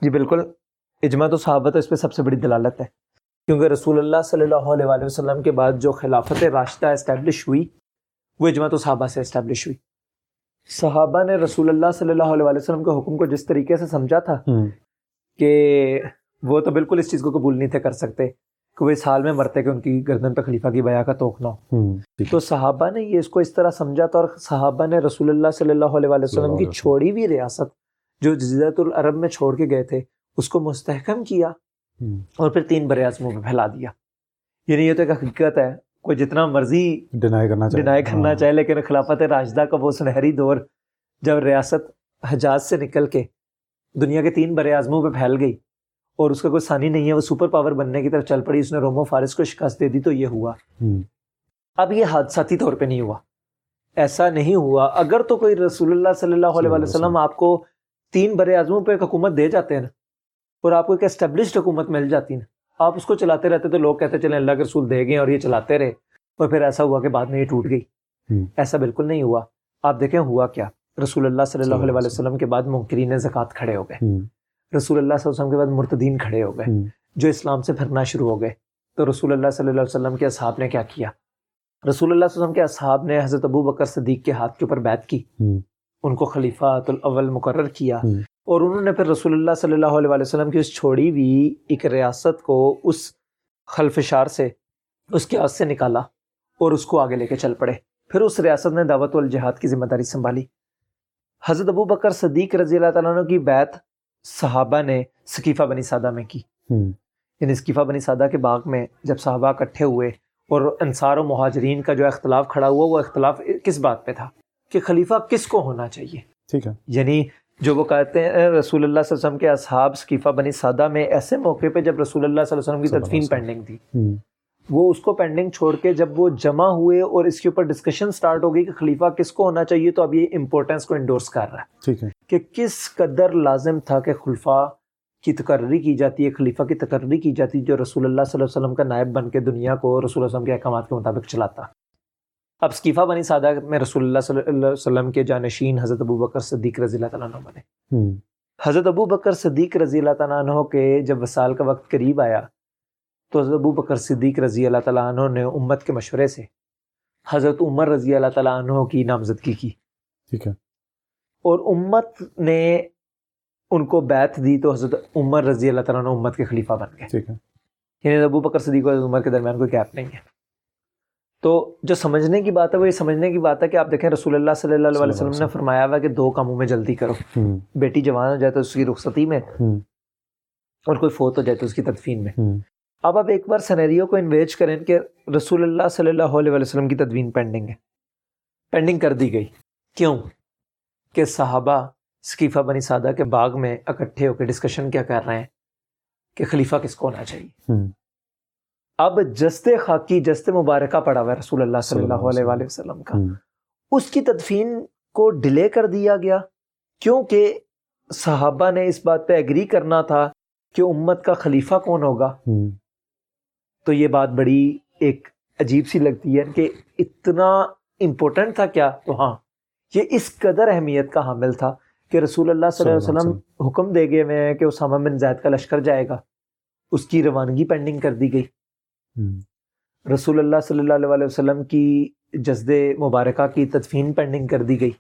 جی بالکل۔ اجماع تو صحابہ تو اس پہ سب سے بڑی دلالت ہے۔ کیونکہ رسول اللہ صلی اللہ علیہ وسلم کے بعد جو خلافت راشدہ اسٹیبلش ہوئی وہ اجماع تو صحابہ سے اسٹیبلش ہوئی۔ صحابہ نے رسول اللہ صلی اللہ علیہ وسلم کے حکم کو جس طریقے سے سمجھا تھا کہ وہ تو بالکل اس چیز کو قبول نہیں تھے کر سکتے کہ وہ اس حال میں مرتے کہ ان کی گردن پہ خلیفہ کی بیاہ کا توقنا ہو۔ تو صحابہ نے یہ اس کو اس طرح سمجھا تھا اور صحابہ نے رسول اللہ صلی اللہ علیہ وسلم کی چھوڑی ہوئی ریاست جو جزیرت العرب میں چھوڑ کے گئے تھے اس کو مستحکم کیا اور پھر تین بر اعظموں میں پھیلا دیا۔ یعنی یہ تو ایک حقیقت ہے۔ کوئی جتنا مرضی ڈینائی کرنا چاہے۔ ڈینائی کرنا ہاں۔ چاہے لیکن خلافت راشدہ کا وہ سنہری دور جب ریاست حجاز سے نکل کے دنیا کے تین بر اعظموں پہ پھیل گئی اور اس کا کوئی ثانی نہیں ہے وہ سپر پاور بننے کی طرف چل پڑی اس نے رومو فارس کو شکست دے دی تو یہ ہوا۔ اب یہ حادثاتی طور پہ نہیں ہوا۔ ایسا نہیں ہوا۔ اگر تو کوئی رسول اللہ صلی اللہ علیہ وسلم آپ کو تین بر اعظموں پہ ایک حکومت دے جاتے ہیں نا اور آپ کو ایک اسٹیبلشڈ حکومت مل جاتی نا آپ اس کو چلاتے رہتے تو لوگ کہتے چلیں اللہ کے رسول دے گئے اور یہ چلاتے رہے اور پھر ایسا ہوا کہ بعد میں یہ ٹوٹ گئی۔ ایسا بالکل نہیں ہوا۔ آپ دیکھیں ہوا کیا؟ رسول اللہ صلی اللہ علیہ وسلم کے بعد منکرین زکوٰۃ کھڑے ہو گئے۔ رسول اللہ صلی اللہ علیہ وسلم کے بعد مرتدین کھڑے ہو گئے۔ جو اسلام سے پھرنا شروع ہو گئے۔ تو رسول اللہ صلی اللہ علیہ وسلم کے اصحاب نے کیا کیا؟ رسول اللہ صلی اللہ علیہ وسلم کے اصحاب نے حضرت ابو بکر صدیق کے ہاتھ کے اوپر بیت کی۔ ان کو خلیفہ الاول مقرر کیا۔ اور انہوں نے پھر رسول اللہ صلی اللہ علیہ وسلم کی اس چھوڑی ہوئی ایک ریاست کو اس خلفشار سے اس کے عرض سے نکالا اور اس کو آگے لے کے چل پڑے۔ پھر اس ریاست نے دعوت الجہاد کی ذمہ داری سنبھالی۔ حضرت ابو بکر صدیق رضی اللہ تعالیٰ عنہ کی بیت صحابہ نے ثقیفہ بنی سادہ میں کی۔ یعنی ثقیفہ بنی سادہ کے باغ میں جب صحابہ اکٹھے ہوئے اور انصار و مہاجرین کا جو اختلاف کھڑا ہوا وہ اختلاف کس بات پہ تھا؟ کہ خلیفہ کس کو ہونا چاہیے؟ ٹھیک ہے۔ یعنی جو وہ کہتے ہیں رسول اللہ صلی اللہ علیہ وسلم کے اصحاب ثقیفہ بنی سادہ میں ایسے موقع پہ جب رسول اللہ صلی اللہ علیہ وسلم کی تدفین پینڈنگ تھی۔ وہ اس کو پینڈنگ چھوڑ کے جب وہ جمع ہوئے اور اس کے اوپر ڈسکشن سٹارٹ ہو گئی کہ خلیفہ کس کو ہونا چاہیے تو اب یہ امپورٹینس کو انڈورس کر رہا ہے۔ ٹھیک ہے۔ کہ کس قدر لازم تھا کہ خلفاء کی تقرری کی جاتی ہے خلیفہ کی تقرری کی جاتی ہے جو رسول اللہ صلی اللہ علیہ وسلم کا نائب بن کے دنیا کو رسول اللہ علیہ وسلم کے احکامات کے مطابق چلاتا۔ اب ثقیفہ بنی سادہ میں رسول اللہ صلی اللہ علیہ وسلم کے جانشین حضرت ابو بکر صدیق رضی اللہ تعالیٰ عنہ بنے۔ حضرت ابو بکر صدیق رضی اللہ تعالیٰ عنہ کے جب وسال کا وقت قریب آیا تو حضرت ابو بکر صدیق رضی اللہ تعالیٰ عنہ نے امت کے مشورے سے حضرت عمر رضی اللہ تعالیٰ عنہ کی نامزدگی کی۔ ٹھیک ہے۔ اور امت نے ان کو بیت دی تو حضرت عمر رضی اللہ تعالیٰ عنہ امت کے خلیفہ بن گئے۔ ٹھیک ہے۔ یعنی ابو بکر صدیق اور عمر کے درمیان کوئی گیپ نہیں ہے۔ تو جو سمجھنے کی بات ہے وہ یہ سمجھنے کی بات ہے کہ آپ دیکھیں رسول اللہ صلی اللہ علیہ وسلم نے فرمایا ہوا کہ دو کاموں میں جلدی کرو۔ بیٹی جوان ہو جائے تو اس کی رخصتی میں اور کوئی فوت ہو جائے تو اس کی تدفین میں۔ اب آپ ایک بار سنیریو کو انویج کریں کہ رسول اللہ صلی اللہ علیہ وسلم کی تدوین پینڈنگ ہے۔ پینڈنگ کر دی گئی۔ کیوں؟ کہ صحابہ ثقیفہ بنی سادہ کے باغ میں اکٹھے ہو کے ڈسکشن کیا کر رہے ہیں کہ خلیفہ کس کو ہونا چاہیے۔ اب جست خاکی جست مبارکہ پڑا ہوا ہے رسول اللہ صلی اللہ علیہ وآلہ وسلم کا۔ اس کی تدفین کو ڈیلے کر دیا گیا کیونکہ صحابہ نے اس بات پہ ایگری کرنا تھا کہ امت کا خلیفہ کون ہوگا۔ تو یہ بات بڑی ایک عجیب سی لگتی ہے کہ اتنا امپورٹنٹ تھا کیا؟ تو ہاں یہ اس قدر اہمیت کا حامل تھا کہ رسول اللہ صلی اللہ علیہ وسلم حکم دے گئے میں کہ اسامہ بن زید کا لشکر جائے گا۔ اس کی روانگی پینڈنگ کر دی گئی۔ رسول اللہ صلی اللہ علیہ وسلم کی جزد مبارکہ کی تدفین پینڈنگ کر دی گئی۔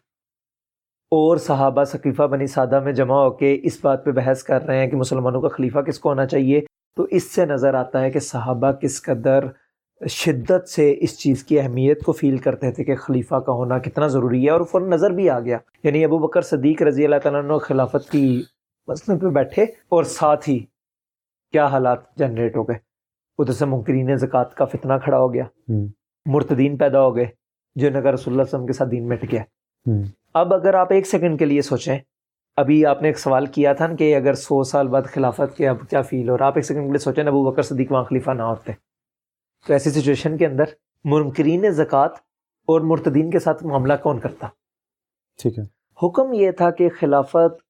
اور صحابہ ثقیفہ بنی سادہ میں جمع ہو کے اس بات پہ بحث کر رہے ہیں کہ مسلمانوں کا خلیفہ کس کو ہونا چاہیے۔ تو اس سے نظر آتا ہے کہ صحابہ کس قدر شدت سے اس چیز کی اہمیت کو فیل کرتے تھے کہ خلیفہ کا ہونا کتنا ضروری ہے اور فوراً نظر بھی آ گیا۔ یعنی ابو بکر صدیق رضی اللہ تعالیٰ عنہ خلافت کی مسئلے پہ بیٹھے اور ساتھ ہی کیا حالات جنریٹ ہو گئے۔ ادھر سے منکرین زکوٰۃ کا فتنہ کھڑا ہو گیا۔ مرتدین پیدا ہو گئے جن اگر رسول اللہ وسلم کے ساتھ دین مٹ گیا اب اگر آپ ایک سیکنڈ کے لیے سوچیں ابھی آپ نے ایک سوال کیا تھا کہ اگر سو سال بعد خلافت کے اب کیا فیل ہو رہا؟ آپ ایک سیکنڈ کے لیے سوچیں ابو بکر صدیق وہاں خلیفہ نہ ہوتے۔ تو ایسی سچویشن کے اندر منکرین زکوٰۃ اور مرتدین کے ساتھ معاملہ کون کرتا؟ ٹھیک ہے۔ حکم یہ تھا کہ خلافت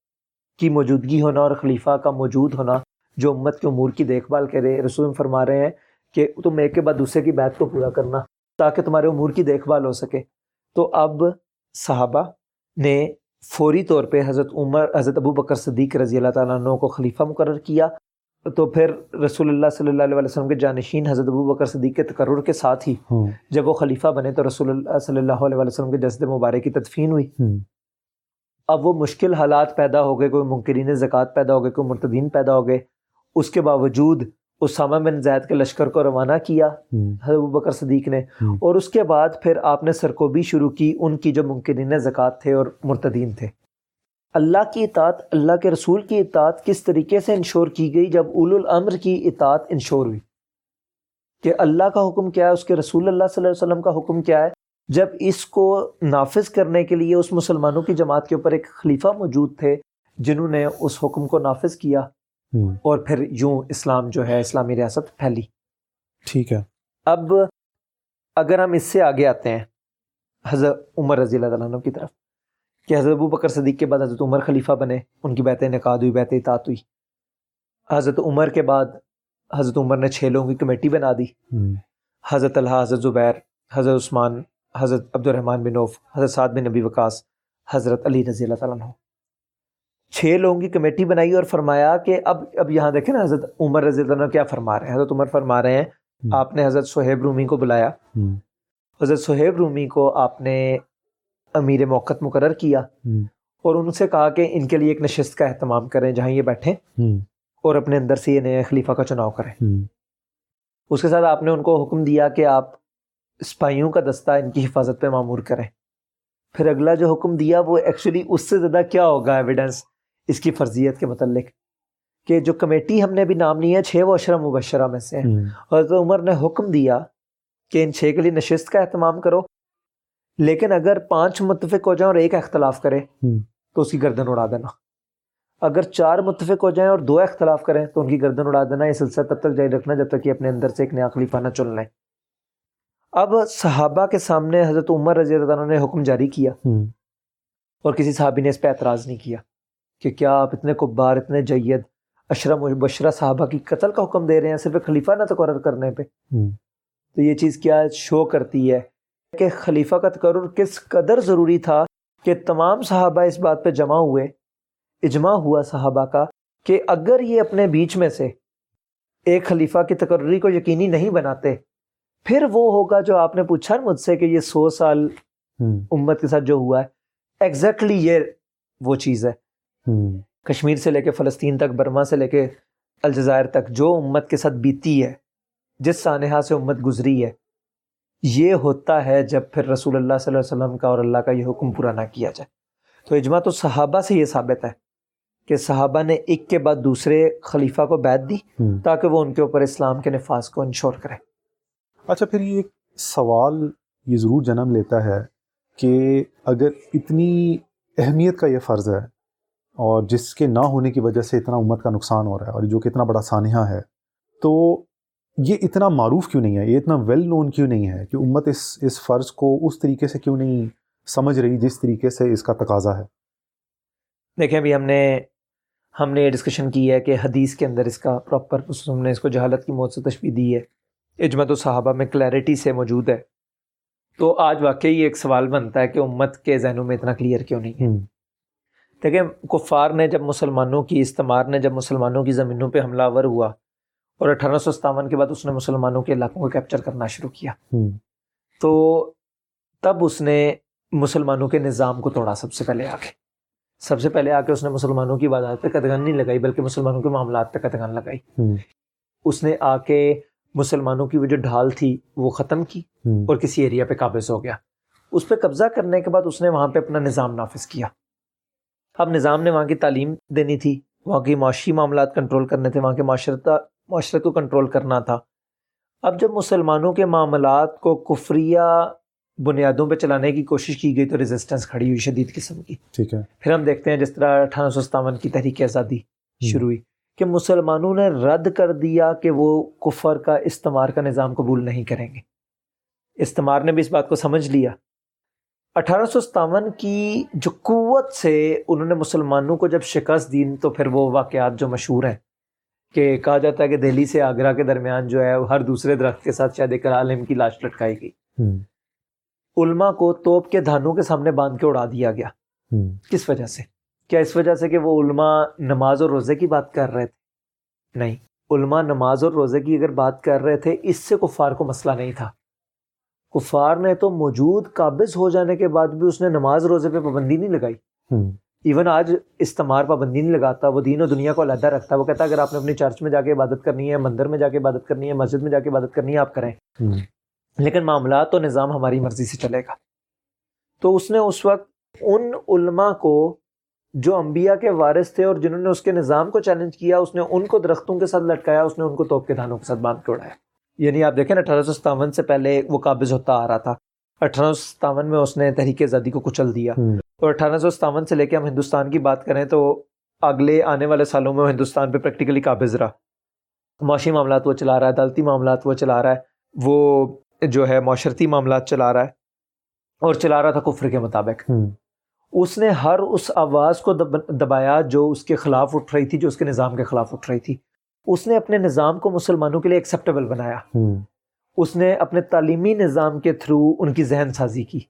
کی موجودگی ہونا اور خلیفہ کا موجود ہونا جو امت کے امور کی دیکھ بھال کرے رسول فرما رہے ہیں کہ تم ایک کے بعد دوسرے کی بات کو پورا کرنا تاکہ تمہارے امور کی دیکھ بھال ہو سکے۔ تو اب صحابہ نے فوری طور پہ حضرت عمر حضرت ابو بکر صدیق رضی اللہ تعالیٰ عنہ کو خلیفہ مقرر کیا۔ تو پھر رسول اللہ صلی اللہ علیہ وسلم کے جانشین حضرت ابو بکر صدیق کے تقرر کے ساتھ ہی جب وہ خلیفہ بنے تو رسول اللہ صلی اللہ علیہ وسلم کے جسد مبارک کی تدفین ہوئی۔ اب وہ مشکل حالات پیدا ہو گئے کوئی منکرین زکوٰۃ پیدا ہو گئے کوئی مرتدین پیدا ہو گئے۔ اس کے باوجود اسامہ بن زید کے لشکر کو روانہ کیا حضرت ابو بکر صدیق نے۔ اور اس کے بعد پھر آپ نے سرکوبی شروع کی ان کی جو منکرین زکوٰۃ تھے اور مرتدین تھے۔ اللہ کی اطاعت اللہ کے رسول کی اطاعت کس طریقے سے انشور کی گئی جب اول الامر کی اطاعت انشور ہوئی؟ کہ اللہ کا حکم کیا ہے اس کے رسول اللہ صلی اللہ علیہ وسلم کا حکم کیا ہے؟ جب اس کو نافذ کرنے کے لیے اس مسلمانوں کی جماعت کے اوپر ایک خلیفہ موجود تھے جنہوں نے اس حکم کو نافذ کیا اور پھر یوں اسلام جو ہے اسلامی ریاست پھیلی۔ ٹھیک ہے۔ اب اگر ہم اس سے آگے آتے ہیں حضرت عمر رضی اللہ عنہ کی طرف کہ حضرت ابو بکر صدیق کے بعد حضرت عمر خلیفہ بنے ان کی بیت نقاد ہوئی بیت اطاعت ہوئی۔ حضرت عمر کے بعد حضرت عمر نے چھ لوگوں کی کمیٹی بنا دی۔ حضرت اللہ حضرت زبیر حضرت عثمان حضرت عبد الرحمٰن بن عوف حضرت سعد بن نبی وقاص حضرت علی رضی اللہ تعالیٰ عنہ۔ چھ لوگوں کی کمیٹی بنائی اور فرمایا کہ اب اب یہاں دیکھیں نا حضرت عمر رضی اللہ عنہ کیا فرما رہے ہیں۔ حضرت عمر فرما رہے ہیں آپ نے حضرت صہیب رومی کو بلایا۔ حضرت صہیب رومی کو آپ نے امیر موقع مقرر کیا اور ان سے کہا کہ ان کے لیے ایک نشست کا اہتمام کریں جہاں یہ بیٹھیں اور اپنے اندر سے یہ نئے خلیفہ کا چناؤ کریں۔ اس کے ساتھ آپ نے ان کو حکم دیا کہ آپ سپاہیوں کا دستہ ان کی حفاظت پہ معمور کریں۔ پھر اگلا جو حکم دیا وہ ایکچولی اس سے زیادہ کیا ہوگا ایویڈنس اس کی فرضیت کے متعلق کہ جو کمیٹی ہم نے ابھی نام لی ہے چھ و اشرم مبشرہ میں سے حضرت عمر نے حکم دیا کہ ان چھ کے لیے نشست کا اہتمام کرو لیکن اگر پانچ متفق ہو جائیں اور ایک اختلاف کرے تو اس کی گردن اڑا دینا۔ اگر چار متفق ہو جائیں اور دو اختلاف کریں تو ان کی گردن اڑا دینا یہ سلسلہ تب تک جاری رکھنا جب تک کہ اپنے اندر سے ایک نیا خلیفہ نہ چن لیں۔ اب صحابہ کے سامنے حضرت عمر رضی اللہ عنہ نے حکم جاری کیا اور کسی صحابی نے اس پہ اعتراض نہیں کیا۔ کہ کیا آپ اتنے کبار اتنے جید اشرم بشرہ صحابہ کی قتل کا حکم دے رہے ہیں صرف خلیفہ نہ تقرر کرنے پہ؟ تو یہ چیز کیا شو کرتی ہے کہ خلیفہ کا تقرر کس قدر ضروری تھا کہ تمام صحابہ اس بات پہ جمع ہوئے اجماع ہوا صحابہ کا کہ اگر یہ اپنے بیچ میں سے ایک خلیفہ کی تقرری کو یقینی نہیں بناتے پھر وہ ہوگا جو آپ نے پوچھا مجھ سے کہ یہ سو سال امت کے ساتھ جو ہوا ہے۔ ایگزیکٹلی یہ وہ چیز ہے۔ کشمیر سے لے کے فلسطین تک برما سے لے کے الجزائر تک جو امت کے ساتھ بیتی ہے جس سانحہ سے امت گزری ہے یہ ہوتا ہے جب پھر رسول اللہ صلی اللہ علیہ وسلم کا اور اللہ کا یہ حکم پورا نہ کیا جائے۔ تو اجماع تو صحابہ سے یہ ثابت ہے کہ صحابہ نے ایک کے بعد دوسرے خلیفہ کو بیت دی تاکہ وہ ان کے اوپر اسلام کے نفاذ کو انشور کرے۔ اچھا پھر یہ ایک سوال یہ ضرور جنم لیتا ہے کہ اگر اتنی اہمیت کا یہ فرض ہے اور جس کے نہ ہونے کی وجہ سے اتنا امت کا نقصان ہو رہا ہے اور جو کہ اتنا بڑا سانحہ ہے تو یہ اتنا معروف کیوں نہیں ہے؟ یہ اتنا ویل نون کیوں نہیں ہے کہ امت اس اس فرض کو اس طریقے سے کیوں نہیں سمجھ رہی جس طریقے سے اس کا تقاضا ہے؟ دیکھیں ابھی ہم نے ہم نے یہ ڈسکشن کی ہے کہ حدیث کے اندر اس کا پراپر ہم نے اس کو جہالت کی موت سے تشبیح دی ہے۔ اجمت و صحابہ میں کلیئرٹی سے موجود ہے۔ تو آج واقعی ایک سوال بنتا ہے کہ امت کے ذہنوں میں اتنا کلیئر کیوں نہیں ہے؟ دیکھیں کفار نے جب مسلمانوں کی استمار نے جب مسلمانوں کی زمینوں پہ حملہ ور ہوا اور اٹھارہ سو ستاون کے بعد اس نے مسلمانوں کے علاقوں کو کیپچر کرنا شروع کیا تو تب اس نے مسلمانوں کے نظام کو توڑا سب سے پہلے آ کے سب سے پہلے آ کے اس نے مسلمانوں کی عبادات پہ قدغن نہیں لگائی بلکہ مسلمانوں کے معاملات پہ قدغن لگائی۔ اس نے آ کے مسلمانوں کی وہ جو ڈھال تھی وہ ختم کی اور کسی ایریا پہ قابض ہو گیا۔ اس پہ قبضہ کرنے کے بعد اس نے وہاں پہ اپنا نظام نافذ کیا۔ اب نظام نے وہاں کی تعلیم دینی تھی وہاں کی معاشی معاملات کنٹرول کرنے تھے وہاں کے معاشرت معاشرت کو کنٹرول کرنا تھا۔ اب جب مسلمانوں کے معاملات کو کفریہ بنیادوں پہ چلانے کی کوشش کی گئی تو ریزسٹنس کھڑی ہوئی شدید قسم کی۔ ٹھیک ہے۔ پھر ہم دیکھتے ہیں جس طرح اٹھارہ سو ستاون کی تحریک آزادی شروع ہوئی کہ مسلمانوں نے رد کر دیا کہ وہ کفر کا استعمار کا نظام قبول نہیں کریں گے۔ استعمار نے بھی اس بات کو سمجھ لیا۔ اٹھارہ سو ستاون کی جو قوت سے انہوں نے مسلمانوں کو جب شکست دی تو پھر وہ واقعات جو مشہور ہیں کہ کہا جاتا ہے کہ دہلی سے آگرہ کے درمیان جو ہے ہر دوسرے درخت کے ساتھ شاید ایک عالم کی لاش لٹکائی گئی۔ علماء کو توپ کے دھانوں کے سامنے باندھ کے اڑا دیا گیا۔ کس وجہ سے؟ کیا اس وجہ سے کہ وہ علماء نماز اور روزے کی بات کر رہے تھے؟ نہیں۔ علماء نماز اور روزے کی اگر بات کر رہے تھے اس سے کفار کو مسئلہ نہیں تھا۔ کفار نے تو موجود قابض ہو جانے کے بعد بھی اس نے نماز روزے پہ پابندی نہیں لگائی۔ ایون آج استعمار پابندی نہیں لگاتا وہ دین و دنیا کو علیحدہ رکھتا ہے۔ وہ کہتا ہے اگر آپ نے اپنی چرچ میں جا کے عبادت کرنی ہے مندر میں جا کے عبادت کرنی ہے مسجد میں جا کے عبادت کرنی ہے آپ کریں۔ لیکن معاملات و نظام ہماری مرضی سے چلے گا۔ تو اس نے اس وقت ان علماء کو جو انبیاء کے وارث تھے اور جنہوں نے اس کے نظام کو چیلنج کیا اس نے ان کو درختوں کے ساتھ لٹکایا اس نے ان کو توپ کے دھانوں کے ساتھ باندھ کے اڑایا۔ یعنی آپ دیکھیں نا اٹھارہ سو ستاون سے پہلے وہ قابض ہوتا آ رہا تھا۔ اٹھارہ سو ستاون میں اس نے تحریک آزادی کو کچل دیا۔ اور اٹھارہ سو ستاون سے لے کے ہم ہندوستان کی بات کریں تو اگلے آنے والے سالوں میں وہ ہندوستان پہ پریکٹیکلی قابض رہا۔ معاشی معاملات وہ چلا رہا ہے عدالتی معاملات وہ چلا رہا ہے وہ جو ہے معاشرتی معاملات چلا رہا ہے اور چلا رہا تھا کفر کے مطابق۔ اس نے ہر اس آواز کو دبایا جو اس کے خلاف اٹھ رہی تھی جو اس کے نظام کے خلاف اٹھ رہی تھی۔ اس نے اپنے نظام کو مسلمانوں کے لیے ایکسیپٹیبل بنایا۔ اس نے اپنے تعلیمی نظام کے تھرو ان کی ذہن سازی کی۔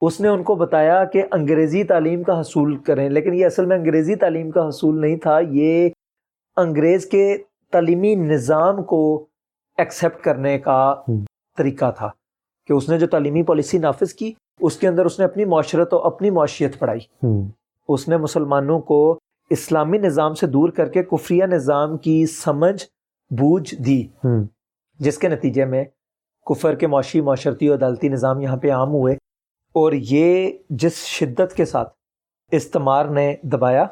اس نے ان کو بتایا کہ انگریزی تعلیم کا حصول کریں لیکن یہ اصل میں انگریزی تعلیم کا حصول نہیں تھا یہ انگریز کے تعلیمی نظام کو ایکسیپٹ کرنے کا طریقہ تھا کہ اس نے جو تعلیمی پالیسی نافذ کی اس کے اندر اس نے اپنی معاشرت اور اپنی معاشیت پڑھائی۔ اس نے مسلمانوں کو اسلامی نظام سے دور کر کے کفریہ نظام کی سمجھ بوجھ دی۔ جس کے نتیجے میں کفر کے معاشی معاشرتی اور عدالتی نظام یہاں پہ عام ہوئے۔ اور یہ جس شدت کے ساتھ استمار نے دبایا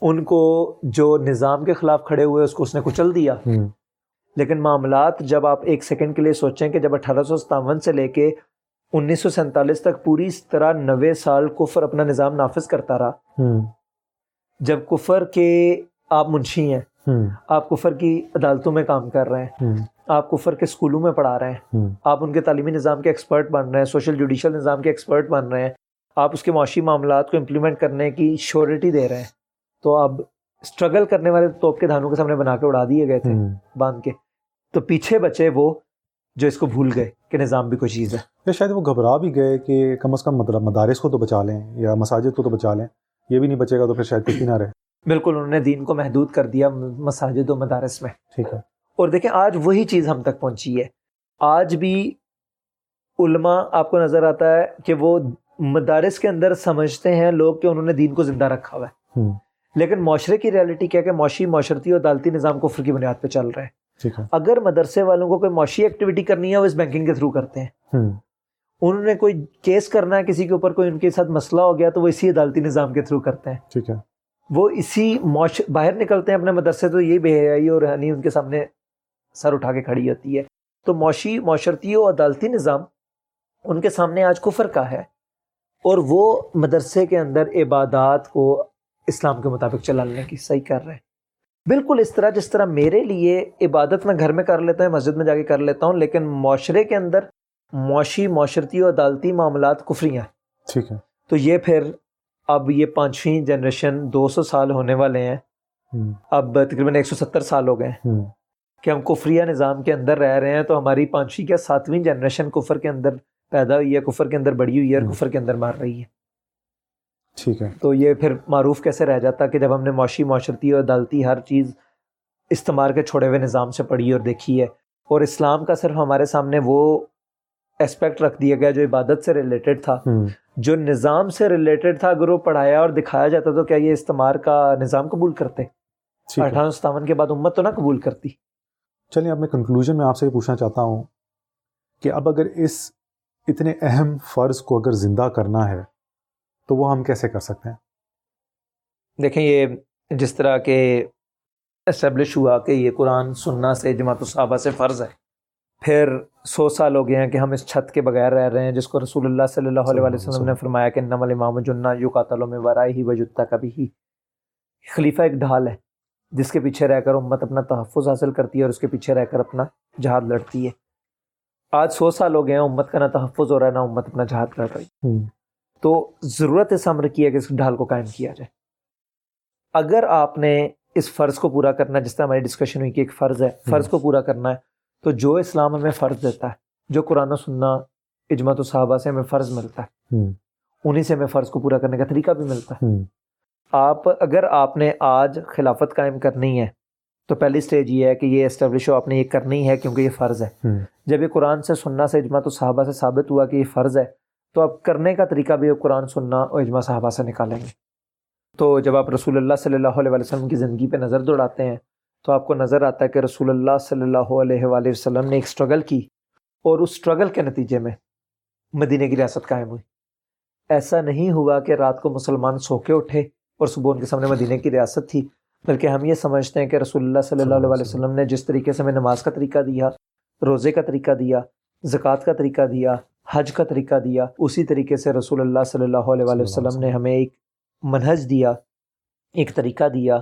ان کو جو نظام کے خلاف کھڑے ہوئے اس کو اس نے کچل دیا۔ لیکن معاملات جب آپ ایک سیکنڈ کے لیے سوچیں کہ جب اٹھارہ سو ستاون سے لے کے انیس سو سینتالیس تک پوری طرح نوے سال کفر اپنا نظام نافذ کرتا رہا جب کفر کے آپ منشی ہیں آپ کفر کی عدالتوں میں کام کر رہے ہیں آپ کفر کے اسکولوں میں پڑھا رہے ہیں آپ ان کے تعلیمی نظام کے ایکسپرٹ بن رہے ہیں سوشل جوڈیشل نظام کے ایکسپرٹ بن رہے ہیں آپ اس کے معاشی معاملات کو امپلیمنٹ کرنے کی شیورٹی دے رہے ہیں۔ تو اب اسٹرگل کرنے والے توپ کے دھانوں کے سامنے بنا کے اڑا دیے گئے تھے باندھ کے۔ تو پیچھے بچے وہ جو اس کو بھول گئے کہ نظام بھی کوئی چیز ہے۔ یا شاید وہ گھبرا بھی گئے کہ کم از کم مطلب مدارس کو تو بچا لیں یا مساجد کو تو بچا لیں۔ یہ بھی نہیں بچے گا تو پھر شاید کسی نہ رہے۔ بالکل انہوں نے دین کو محدود کر دیا مساجد و مدارس میں۔ ٹھیک ہے۔ اور دیکھیں آج وہی چیز ہم تک پہنچی ہے۔ آج بھی علماء آپ کو نظر آتا ہے کہ وہ مدارس کے اندر سمجھتے ہیں لوگ کہ انہوں نے دین کو زندہ رکھا ہوا ہے۔ لیکن معاشرے کی ریالٹی کیا کہ معاشی معاشرتی اور عدالتی نظام کفر کی بنیاد پہ چل رہے ہیں اگر مدرسے والوں کو کوئی معاشی ایکٹیویٹی کرنی ہے وہ اس بینکنگ کے تھرو کرتے ہیں۔ انہوں نے کوئی کیس کرنا ہے کسی کے اوپر کوئی ان کے ساتھ مسئلہ ہو گیا تو وہ اسی عدالتی نظام کے تھرو کرتے ہیں۔ ٹھیک ہے۔ وہ اسی معاش باہر نکلتے ہیں اپنے مدرسے تو یہ بے حیائی اور ہنی ان کے سامنے سر اٹھا کے کھڑی ہوتی ہے۔ تو معاشی معاشرتی اور عدالتی نظام ان کے سامنے آج کفر کا ہے اور وہ مدرسے کے اندر عبادات کو اسلام کے مطابق چلانے کی صحیح کر رہے ہیں۔ بالکل اس طرح جس طرح میرے لیے عبادت میں گھر میں کر لیتا ہوں مسجد میں جا کے کر لیتا ہوں لیکن معاشرے کے اندر معاشی معاشرتی اور عدالتی معاملات کفریاں ٹھیک ہے۔ تو یہ پھر اب یہ پانچویں جنریشن دو سو سال ہونے والے ہیں۔ اب تقریباً ایک سو ستر سال ہو گئے۔ ہیں کہ ہم کفریہ نظام کے اندر رہ رہے ہیں تو ہماری پانچویں کیا ساتویں جنریشن کفر کے اندر پیدا ہوئی ہے کفر کے اندر بڑی ہوئی ہے اور کفر کے اندر مار رہی ہے۔ ٹھیک ہے۔ تو یہ پھر معروف کیسے رہ جاتا کہ جب ہم نے معاشی معاشرتی اور عدالتی ہر چیز استعمال کے چھوڑے ہوئے نظام سے پڑھی اور دیکھی ہے۔ اور اسلام کا صرف ہمارے سامنے وہ اسپیکٹ رکھ دیا گیا جو عبادت سے ریلیٹڈ تھا۔ جو نظام سے ریلیٹڈ تھا اگر وہ پڑھایا اور دکھایا جاتا تو کیا یہ استعمال کا نظام قبول کرتے؟ اٹھارہ ستاون کے بعد امت تو نہ قبول کرتی۔ چلیے اب میں کنکلوژن میں آپ سے یہ پوچھنا چاہتا ہوں کہ اب اگر اس اتنے اہم فرض کو اگر زندہ کرنا ہے تو وہ ہم کیسے کر سکتے ہیں؟ دیکھیں یہ جس طرح کے اسٹیبلش ہوا کہ یہ قرآن سننا سے جماعت الصحابہ سے فرض ہے۔ پھر سو سال ہو گئے ہیں کہ ہم اس چھت کے بغیر رہ رہے ہیں جس کو رسول اللہ صلی اللہ علیہ وسلم نے فرمایا کہ نم الامام جنا یو قاتلوں میں ورائے ہی وجودتا کبھی ہی خلیفہ ایک ڈھال ہے جس کے پیچھے رہ کر امت اپنا تحفظ حاصل کرتی ہے اور اس کے پیچھے رہ کر اپنا جہاد لڑتی ہے۔ آج سو سال ہو گئے ہیں امت کا نہ تحفظ ہو رہا ہے نہ امت اپنا جہاد لڑ رہی۔ تو ضرورت اس عمر کی ہے کہ اس ڈھال کو قائم کیا جائے۔ اگر آپ نے اس فرض کو پورا کرنا جس طرح ہماری ڈسکشن ہوئی کہ ایک فرض ہے فرض کو پورا کرنا ہے تو جو اسلام ہمیں فرض دیتا ہے جو قرآن و سننا اجماعت و صحابہ سے ہمیں فرض ملتا ہے۔ انہیں سے ہمیں فرض کو پورا کرنے کا طریقہ بھی ملتا ہے۔ آپ اگر آپ نے آج خلافت قائم کرنی ہے تو پہلی سٹیج یہ ہے کہ یہ اسٹیبلش ہو آپ نے یہ کرنی ہے کیونکہ یہ فرض ہے۔ جب یہ قرآن سے سننا سے اجماعت و صحابہ سے ثابت ہوا کہ یہ فرض ہے تو آپ کرنے کا طریقہ بھی قرآن سننا اور اجماع صحابہ سے نکالیں گے۔ تو جب آپ رسول اللہ صلی اللہ علیہ وسلم کی زندگی پہ نظر دوڑاتے ہیں تو آپ کو نظر آتا ہے کہ رسول اللہ صلی اللہ علیہ وآلہ وسلم نے ایک سٹرگل کی اور اس سٹرگل کے نتیجے میں مدینہ کی ریاست قائم ہوئی۔ ایسا نہیں ہوا کہ رات کو مسلمان سو کے اٹھے اور صبح ان کے سامنے مدینہ کی ریاست تھی، بلکہ ہم یہ سمجھتے ہیں کہ رسول اللہ صلی اللہ علیہ وسلم نے جس طریقے سے ہمیں نماز کا طریقہ دیا، روزے کا طریقہ دیا، زکوٰۃ کا طریقہ دیا، حج کا طریقہ دیا، اسی طریقے سے رسول اللہ صلی اللہ علیہ وسلم نے ہمیں ایک منہج دیا، ایک طریقہ دیا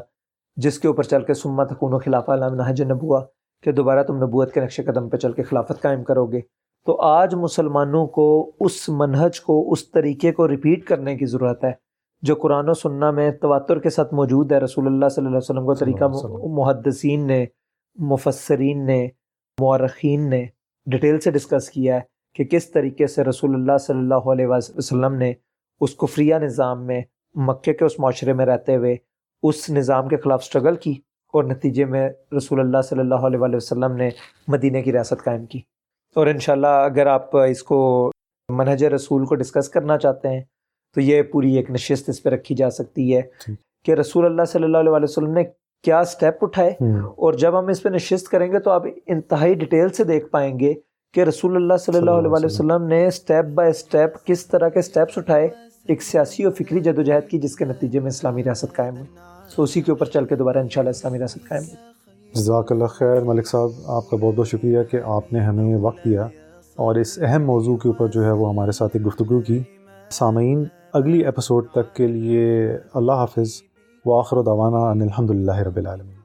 جس کے اوپر چل کے سمت حکون و خلافہ علام نہج نبوا کہ دوبارہ تم نبوت کے نقش قدم پہ چل کے خلافت قائم کرو گے۔ تو آج مسلمانوں کو اس منہج کو اس طریقے کو ریپیٹ کرنے کی ضرورت ہے جو قرآن و سننا میں تواتر کے ساتھ موجود ہے۔ رسول اللہ صلی اللہ علیہ وسلم کا طریقہ محدثین نے مفسرین نے مورخین نے ڈیٹیل سے ڈسکس کیا ہے کہ کس طریقے سے رسول اللہ صلی اللہ علیہ وسلم نے اس کفریہ نظام میں مکے کے اس معاشرے میں رہتے ہوئے اس نظام کے خلاف سٹرگل کی اور نتیجے میں رسول اللہ صلی اللہ علیہ وسلم نے مدینہ کی ریاست قائم کی۔ اور انشاءاللہ اگر آپ اس کو منہج رسول کو ڈسکس کرنا چاہتے ہیں تو یہ پوری ایک نشست اس پہ رکھی جا سکتی ہے کہ رسول اللہ صلی اللہ علیہ وسلم نے کیا سٹیپ اٹھائے۔ اور جب ہم اس پہ نشست کریں گے تو آپ انتہائی ڈیٹیل سے دیکھ پائیں گے کہ رسول اللہ صلی اللہ علیہ وسلم نے سٹیپ بائی سٹیپ کس طرح کے سٹیپس اٹھائے۔ ایک سیاسی اور فکری جدوجہد کی جس کے نتیجے میں اسلامی ریاست قائم ہوئی۔ تو اسی کے اوپر چل کے دوبارہ انشاءاللہ اسلامی ریاست قائم ہوئی۔ جزاک اللہ خیر، ملک صاحب، آپ کا بہت بہت شکریہ کہ آپ نے ہمیں وقت دیا اور اس اہم موضوع کے اوپر جو ہے وہ ہمارے ساتھ ایک گفتگو کی۔ سامعین، اگلی ایپیسوڈ تک کے لیے اللہ حافظ۔ واخر دعوانا ان الحمد للہ رب العالمین۔